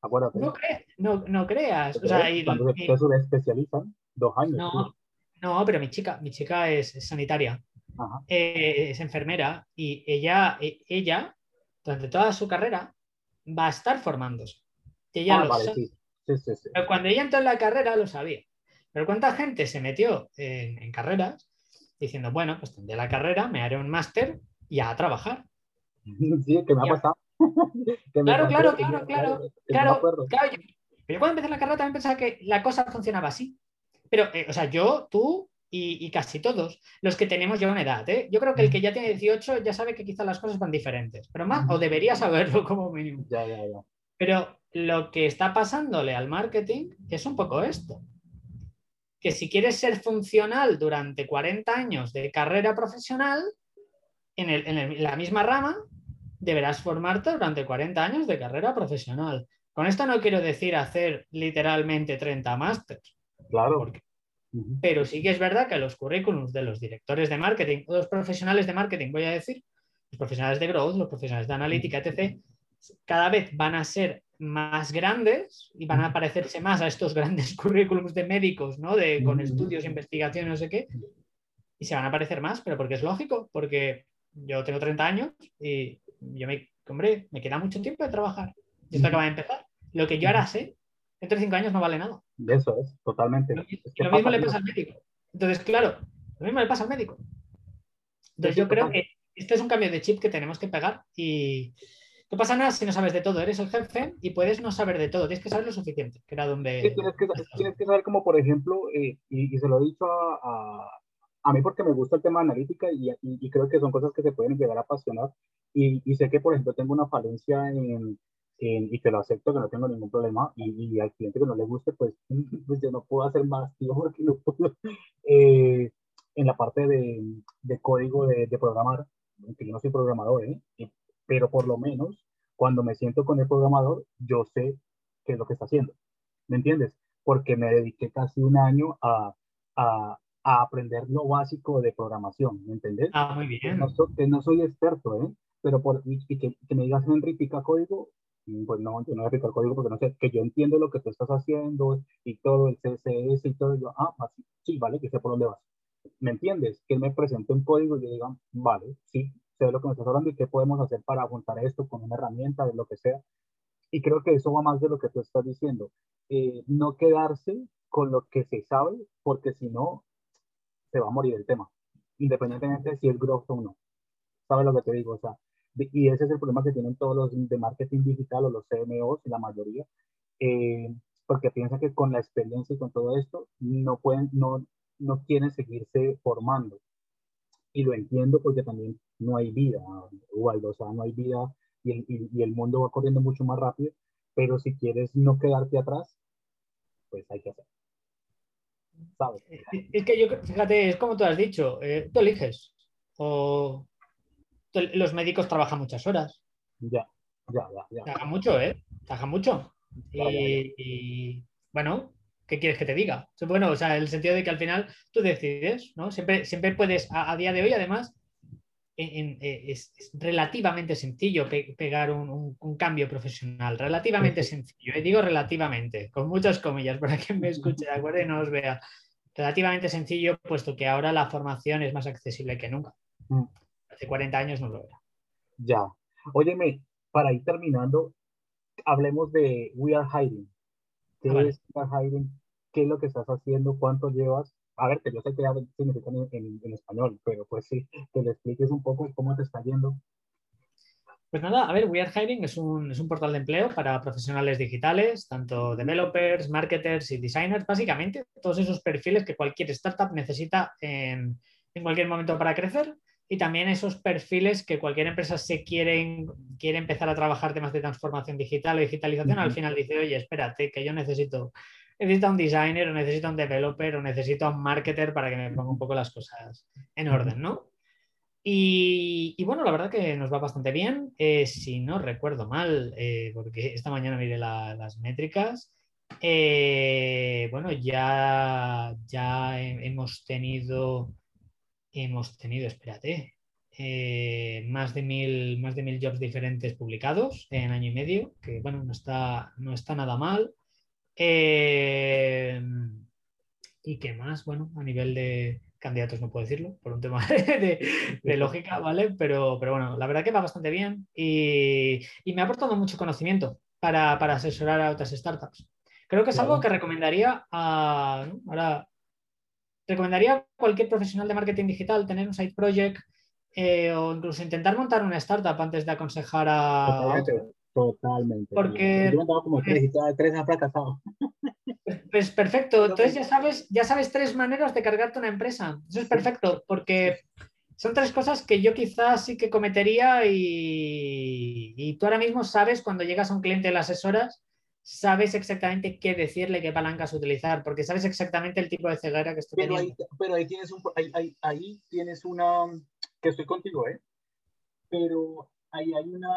Acuérdate. No, cre- no, no creas. O sea, y- Cuando y- se especializan, dos años. no, no, pero mi chica, mi chica es, es sanitaria, Ajá. eh, es enfermera y ella, e- ella, durante toda su carrera, va a estar formándose. Y ella Ah, lo vale, sabe. sí. Sí, sí, sí. Pero cuando ella entró en la carrera lo sabía. Pero cuánta gente se metió en, en carreras diciendo, bueno, pues tendré la carrera, me haré un máster y a trabajar. Sí, que me ha pasado. Que me Claro, claro, claro, claro, Claro, claro, yo, pero yo cuando empecé la carrera también pensaba que la cosa funcionaba así. Pero, eh, o sea, yo, tú y, y casi todos, los que tenemos ya una edad, ¿eh? yo creo que el que ya tiene 18 ya sabe que quizás las cosas van diferentes, pero más, o debería saberlo como mínimo. Ya, ya, ya. Pero lo que está pasándole al marketing es un poco esto. Que si quieres ser funcional durante 40 años de carrera profesional, en, el- en el- la misma rama, deberás formarte durante 40 años de carrera profesional. Con esto no quiero decir hacer literalmente 30 másters, Claro. porque- Ujú. pero sí que es verdad que los currículums de los directores de marketing, o los profesionales de marketing, voy a decir, los profesionales de growth, los profesionales de analítica, etc., cada vez van a ser más grandes y van a parecerse más a estos grandes currículums de médicos, ¿no? De, con estudios, investigación, no sé qué, y se van a parecer más, pero porque es lógico, porque yo tengo 30 años y yo me, hombre, me queda mucho tiempo de trabajar. Y esto acaba de empezar. Lo que yo ahora sé, dentro de 5 años no vale nada. Eso es, totalmente. Lo, mismo le pasa al médico. Entonces, claro, lo mismo le pasa al médico. Entonces, yo creo que este es un cambio de chip que tenemos que pegar y no pasa nada si no sabes de todo. Eres el jefe y puedes no saber de todo. Tienes que saber lo suficiente, que era donde... Sí, tienes, que, tienes que saber como, por ejemplo, eh, y, y se lo he dicho a, a, a mí porque me gusta el tema de analítica y, y, y creo que son cosas que se pueden llegar a apasionar. Y, y sé que, por ejemplo, tengo una falencia en, en- y que lo acepto, que no tengo ningún problema, y, al cliente que no le guste, pues, pues yo no puedo hacer más, tío, porque no puedo. Eh, en la parte de, de código de, de programar, aunque yo no soy programador, ¿eh? Y- pero por lo menos cuando me siento con el programador, yo sé qué es lo que está haciendo. ¿Me entiendes? Porque me dediqué casi un año a, a, a aprender lo básico de programación, ¿me entendés? Ah, muy bien. No, que no soy experto, ¿eh? Pero por, y que, que me digas, Henry, pica código, mm, pues no, yo no voy a picar código porque no sé, que yo entiendo lo que tú estás haciendo y todo el CSS y todo, yo, ah, así, sí, vale, que sé por dónde vas. ¿Me entiendes? Que me presente un código y yo diga, vale, sí, sé lo que me estás hablando y qué podemos hacer para juntar esto con una herramienta, de lo que sea. Y creo que eso va más de lo que tú estás diciendo. Eh, no quedarse con lo que se sabe, porque si no, se va a morir el tema, independientemente de si es growth o no. ¿Sabes lo que te digo? O sea, y ese es el problema que tienen todos los de marketing digital o los CMOs, la mayoría, eh, porque piensan que con la experiencia y con todo esto no pueden, no, no quieren seguirse formando. Y lo entiendo porque también no hay vida, igual, o sea, no hay vida y el, y el mundo va corriendo mucho más rápido, pero si quieres no quedarte atrás, pues hay que hacerlo. Eh, es que yo, fíjate, es como tú has dicho, eh, tú eliges. O los médicos trabajan muchas horas. Ya, ya, ya. Trabajan mucho, ¿eh? Trabajan mucho. y, bueno, ¿qué quieres que te diga? Bueno, o sea, el sentido de que al final tú decides, ¿no? Siempre, siempre puedes, a, día de hoy, además, eh, es, relativamente sencillo pegar un, cambio profesional, relativamente sencillo. Y digo relativamente, con muchas comillas, para que me escuche, ¿de acuerdo? Y no os vea relativamente sencillo, puesto que ahora la formación es más accesible que nunca. Mm. Hace 40 años no lo era. Ya. Óyeme, para ir terminando, hablemos de We Are Hiring. ¿Qué ah, es We Are Hiring? ¿Qué es lo que estás haciendo? ¿Cuánto llevas? A ver, que yo sé que significa en, en, español, pero pues sí, que le expliques un poco cómo te está yendo. Pues nada, a ver, We Are Hiring es un, es un, portal de empleo para profesionales digitales, tanto developers, marketers y designers, básicamente todos esos perfiles que cualquier startup necesita en, en, cualquier momento para crecer y también esos perfiles que cualquier empresa se quiere, quiere empezar a trabajar temas de transformación digital o digitalización, al final dice, oye, espérate, que yo necesito, necesito un designer o necesito un developer o necesito un marketer para que me ponga un poco las cosas en orden, ¿no? Y, bueno, la verdad que nos va bastante bien. Eh, si no recuerdo mal, eh, porque esta mañana miré las métricas, eh, bueno, ya, ya hemos tenido, hemos tenido, espérate, más, de mil, más de mil jobs diferentes publicados en año y medio, que bueno, no está, no está nada mal. ¿Y qué más? Bueno, a nivel de, candidatos no puedo decirlo, por un tema de, lógica, ¿vale? Pero, pero bueno, la verdad que va bastante bien y, me ha aportado mucho conocimiento para, asesorar a otras startups. Creo que es algo que recomendaría a, ahora, recomendaría a cualquier profesional de marketing digital tener un side project eh, o incluso intentar montar una startup antes de aconsejar a... Totalmente. Porque... Yo como tres y tres han fracasado. Pues perfecto. Entonces ya sabes, ya sabes tres maneras de cargarte una empresa. Eso es perfecto, porque son tres cosas que yo quizás sí que cometería y, y tú ahora mismo sabes cuando llegas a un cliente de las asesoras, sabes exactamente qué decirle, qué palancas utilizar, porque sabes exactamente el tipo de ceguera que estoy pero teniendo. Ahí, pero ahí tienes, un, ahí, ahí tienes una, que estoy contigo, ¿eh? Pero ahí hay una,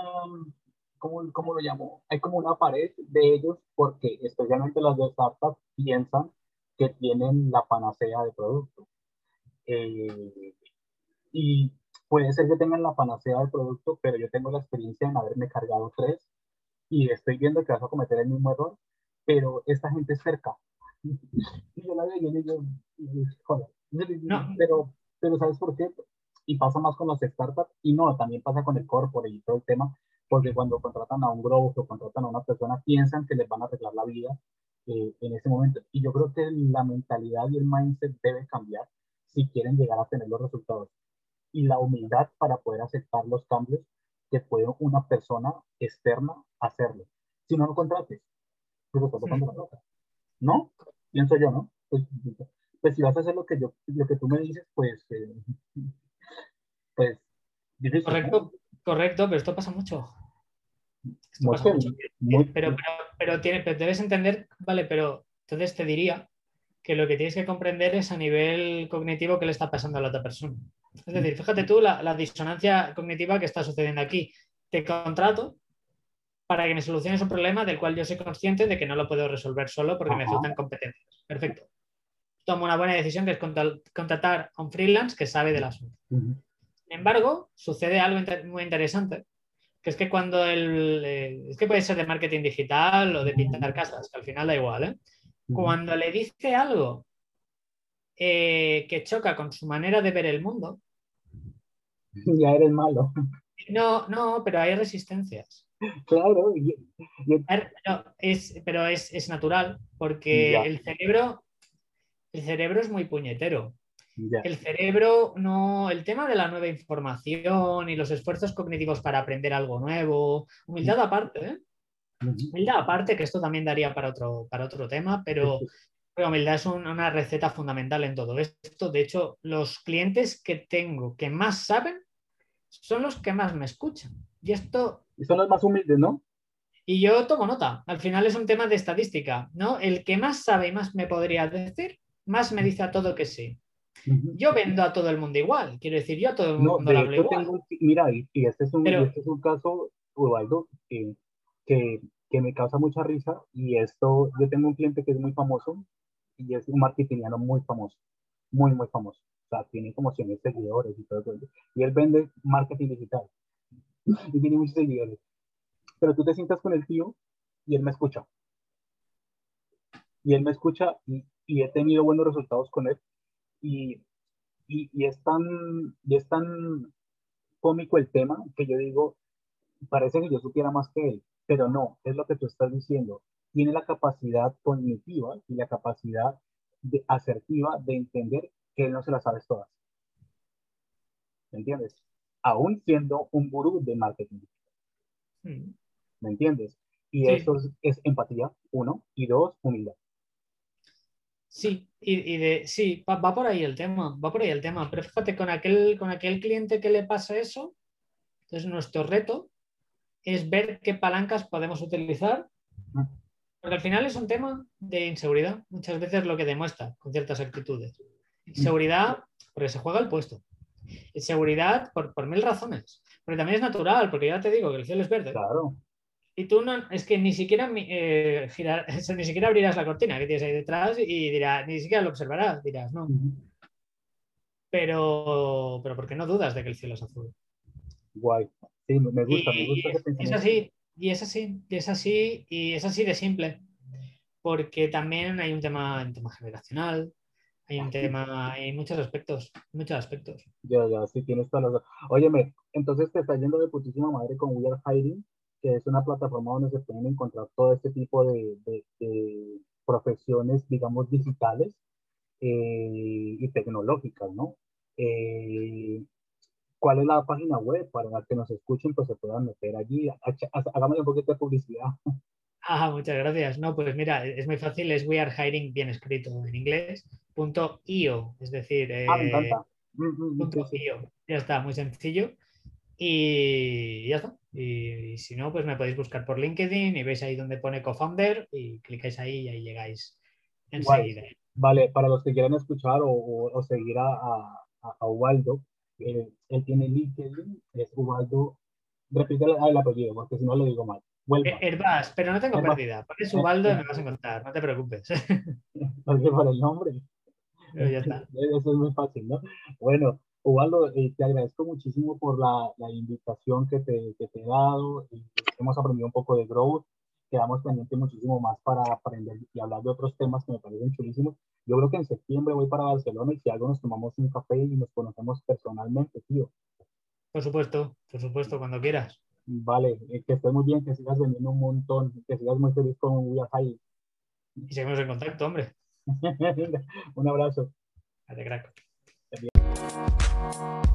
¿cómo, lo llamo? Hay como una pared de ellos porque especialmente las de startups piensan que tienen la panacea de producto. Eh, y puede ser que tengan la panacea de producto, pero yo tengo la experiencia en haberme cargado tres y estoy viendo que vas a cometer el mismo error, pero esta gente es cerca. y yo la veo y yo digo, joder, pero, pero ¿sabes por qué? Y pasa más con las startups y no, también pasa con el corporate y todo el tema porque cuando contratan a un growth o contratan a una persona piensan que les van a arreglar la vida eh, en ese momento. Y yo creo que la mentalidad y el mindset debe cambiar si quieren llegar a tener los resultados. Y la humildad para poder aceptar los cambios que puede una persona externa hacerlo. Si no lo contrates, pues lo estás ¿No? Pienso yo, ¿no? Pues, pues, si vas a hacer lo que, yo, lo que tú me dices, pues, eh, pues, Correcto. Correcto, pero esto pasa mucho. Pero, pero, debes entender, vale, pero entonces te diría que lo que tienes que comprender es a nivel cognitivo qué le está pasando a la otra persona. Es decir, fíjate tú la, disonancia cognitiva que está sucediendo aquí. Te contrato para que me soluciones un problema del cual yo soy consciente de que no lo puedo resolver solo porque me faltan competencias. Perfecto. toma una buena decisión que es contratar a un freelance que sabe del asunto. Sin embargo, sucede algo muy interesante, que es que cuando el... Eh, es que puede ser de marketing digital o de pintar casas, que al final da igual, ¿eh? Cuando le dice algo eh, que choca con su manera de ver el mundo... Ya eres malo. No, no, pero hay resistencias. Claro. es, pero es, natural, porque el cerebro, el cerebro es muy puñetero. El cerebro no, el tema de la nueva información y los esfuerzos cognitivos para aprender algo nuevo, humildad aparte, ¿eh? humildad aparte, que esto también daría para otro, para otro tema, pero, humildad es una receta fundamental en todo esto. De hecho, los clientes que tengo que más saben son los que más me escuchan. Y esto... Y son los más humildes, ¿no? Y yo tomo nota. Al final es un tema de estadística, ¿no? El que más sabe y más me podría decir, más me dice a todo que sí. Yo vendo a todo el mundo igual. Quiero decir, yo a todo el mundo no, hablo igual. mira, y, este, es un, este es un caso, Ubaldo, que, que, que, me causa mucha risa. Y esto, yo tengo un cliente que es muy famoso y es un marketingiano muy famoso. Muy, muy famoso. O sea, tiene como 100 seguidores y todo eso. Y él vende marketing digital. y tiene muchos seguidores. Pero tú te sientas con el tío y él me escucha. Y él me escucha y, y he tenido buenos resultados con él. Y, y, y, es tan, y es tan cómico el tema que yo digo, parece que yo supiera más que él, pero no, es lo que tú estás diciendo. Tiene la capacidad cognitiva y la capacidad de, asertiva de entender que no se las sabes todas. ¿Me entiendes? Aún siendo un gurú de marketing. Mm. ¿Me entiendes? Y eso es, empatía, uno, y dos, humildad. Sí, y, de, sí, va, por ahí el tema, va por ahí el tema. Pero fíjate, con aquel, con aquel cliente que le pasa eso, entonces nuestro reto es ver qué palancas podemos utilizar, porque al final es un tema de inseguridad, muchas veces lo que demuestra con ciertas actitudes. Seguridad, porque se juega el puesto. Seguridad por, por mil razones. Pero también es natural, porque ya te digo que el cielo es verde. Claro. Y tú no, es que ni siquiera eh, ni siquiera abrirás la cortina que tienes ahí detrás y dirás, ni siquiera lo observarás, dirás, no. Pero, pero ¿por qué no dudas de que el cielo es azul? Guay. Sí, me gusta, me gusta Es así, y es así, y es así, y es así de simple. Porque también hay un tema, un tema generacional, hay un tema, hay muchos aspectos, muchos aspectos. Ya, ya, sí, tienes todas las... Óyeme, entonces te está yendo de putísima madre con We Are Hiding, que es una plataforma donde se pueden encontrar todo este tipo de, de, profesiones, digamos, digitales eh, y tecnológicas, ¿no? Eh, ¿Cuál es la página web para que nos escuchen, pues se puedan meter allí? Hagamos un poquito de publicidad. Ah, muchas gracias. No, pues mira, es muy fácil, es We Are Hiring bien escrito en inglés, punto .io, es decir, ah, eh, mm, mm, mm, Ya está, muy sencillo. Y ya está. Y, si no, pues me podéis buscar por LinkedIn y veis ahí donde pone co-founder y clicáis ahí y ahí llegáis enseguida. Vale, para los que quieran escuchar o, seguir a, a, Ubaldo, eh, él tiene LinkedIn, es Ubaldo. Repite el apellido, porque si no lo digo mal. Eh, Herbás, pero no tengo pérdida. Pones Ubaldo y me vas a encontrar, no te preocupes. Porque por el nombre. Pero ya está. Eso es muy fácil, ¿no? Bueno, Ubaldo, eh, te agradezco muchísimo por la, la invitación que te, que te, he dado. Y hemos aprendido un poco de growth. Quedamos pendientes muchísimo más para aprender y hablar de otros temas que me parecen chulísimos. Yo creo que en septiembre voy para Barcelona y si algo nos tomamos un café y nos conocemos personalmente, tío. Por supuesto, por supuesto, cuando quieras. Vale, eh, que estés muy bien, que sigas vendiendo un montón, que sigas muy feliz con Wifi. Y seguimos en contacto, hombre. un abrazo. Adiós, crack. We'll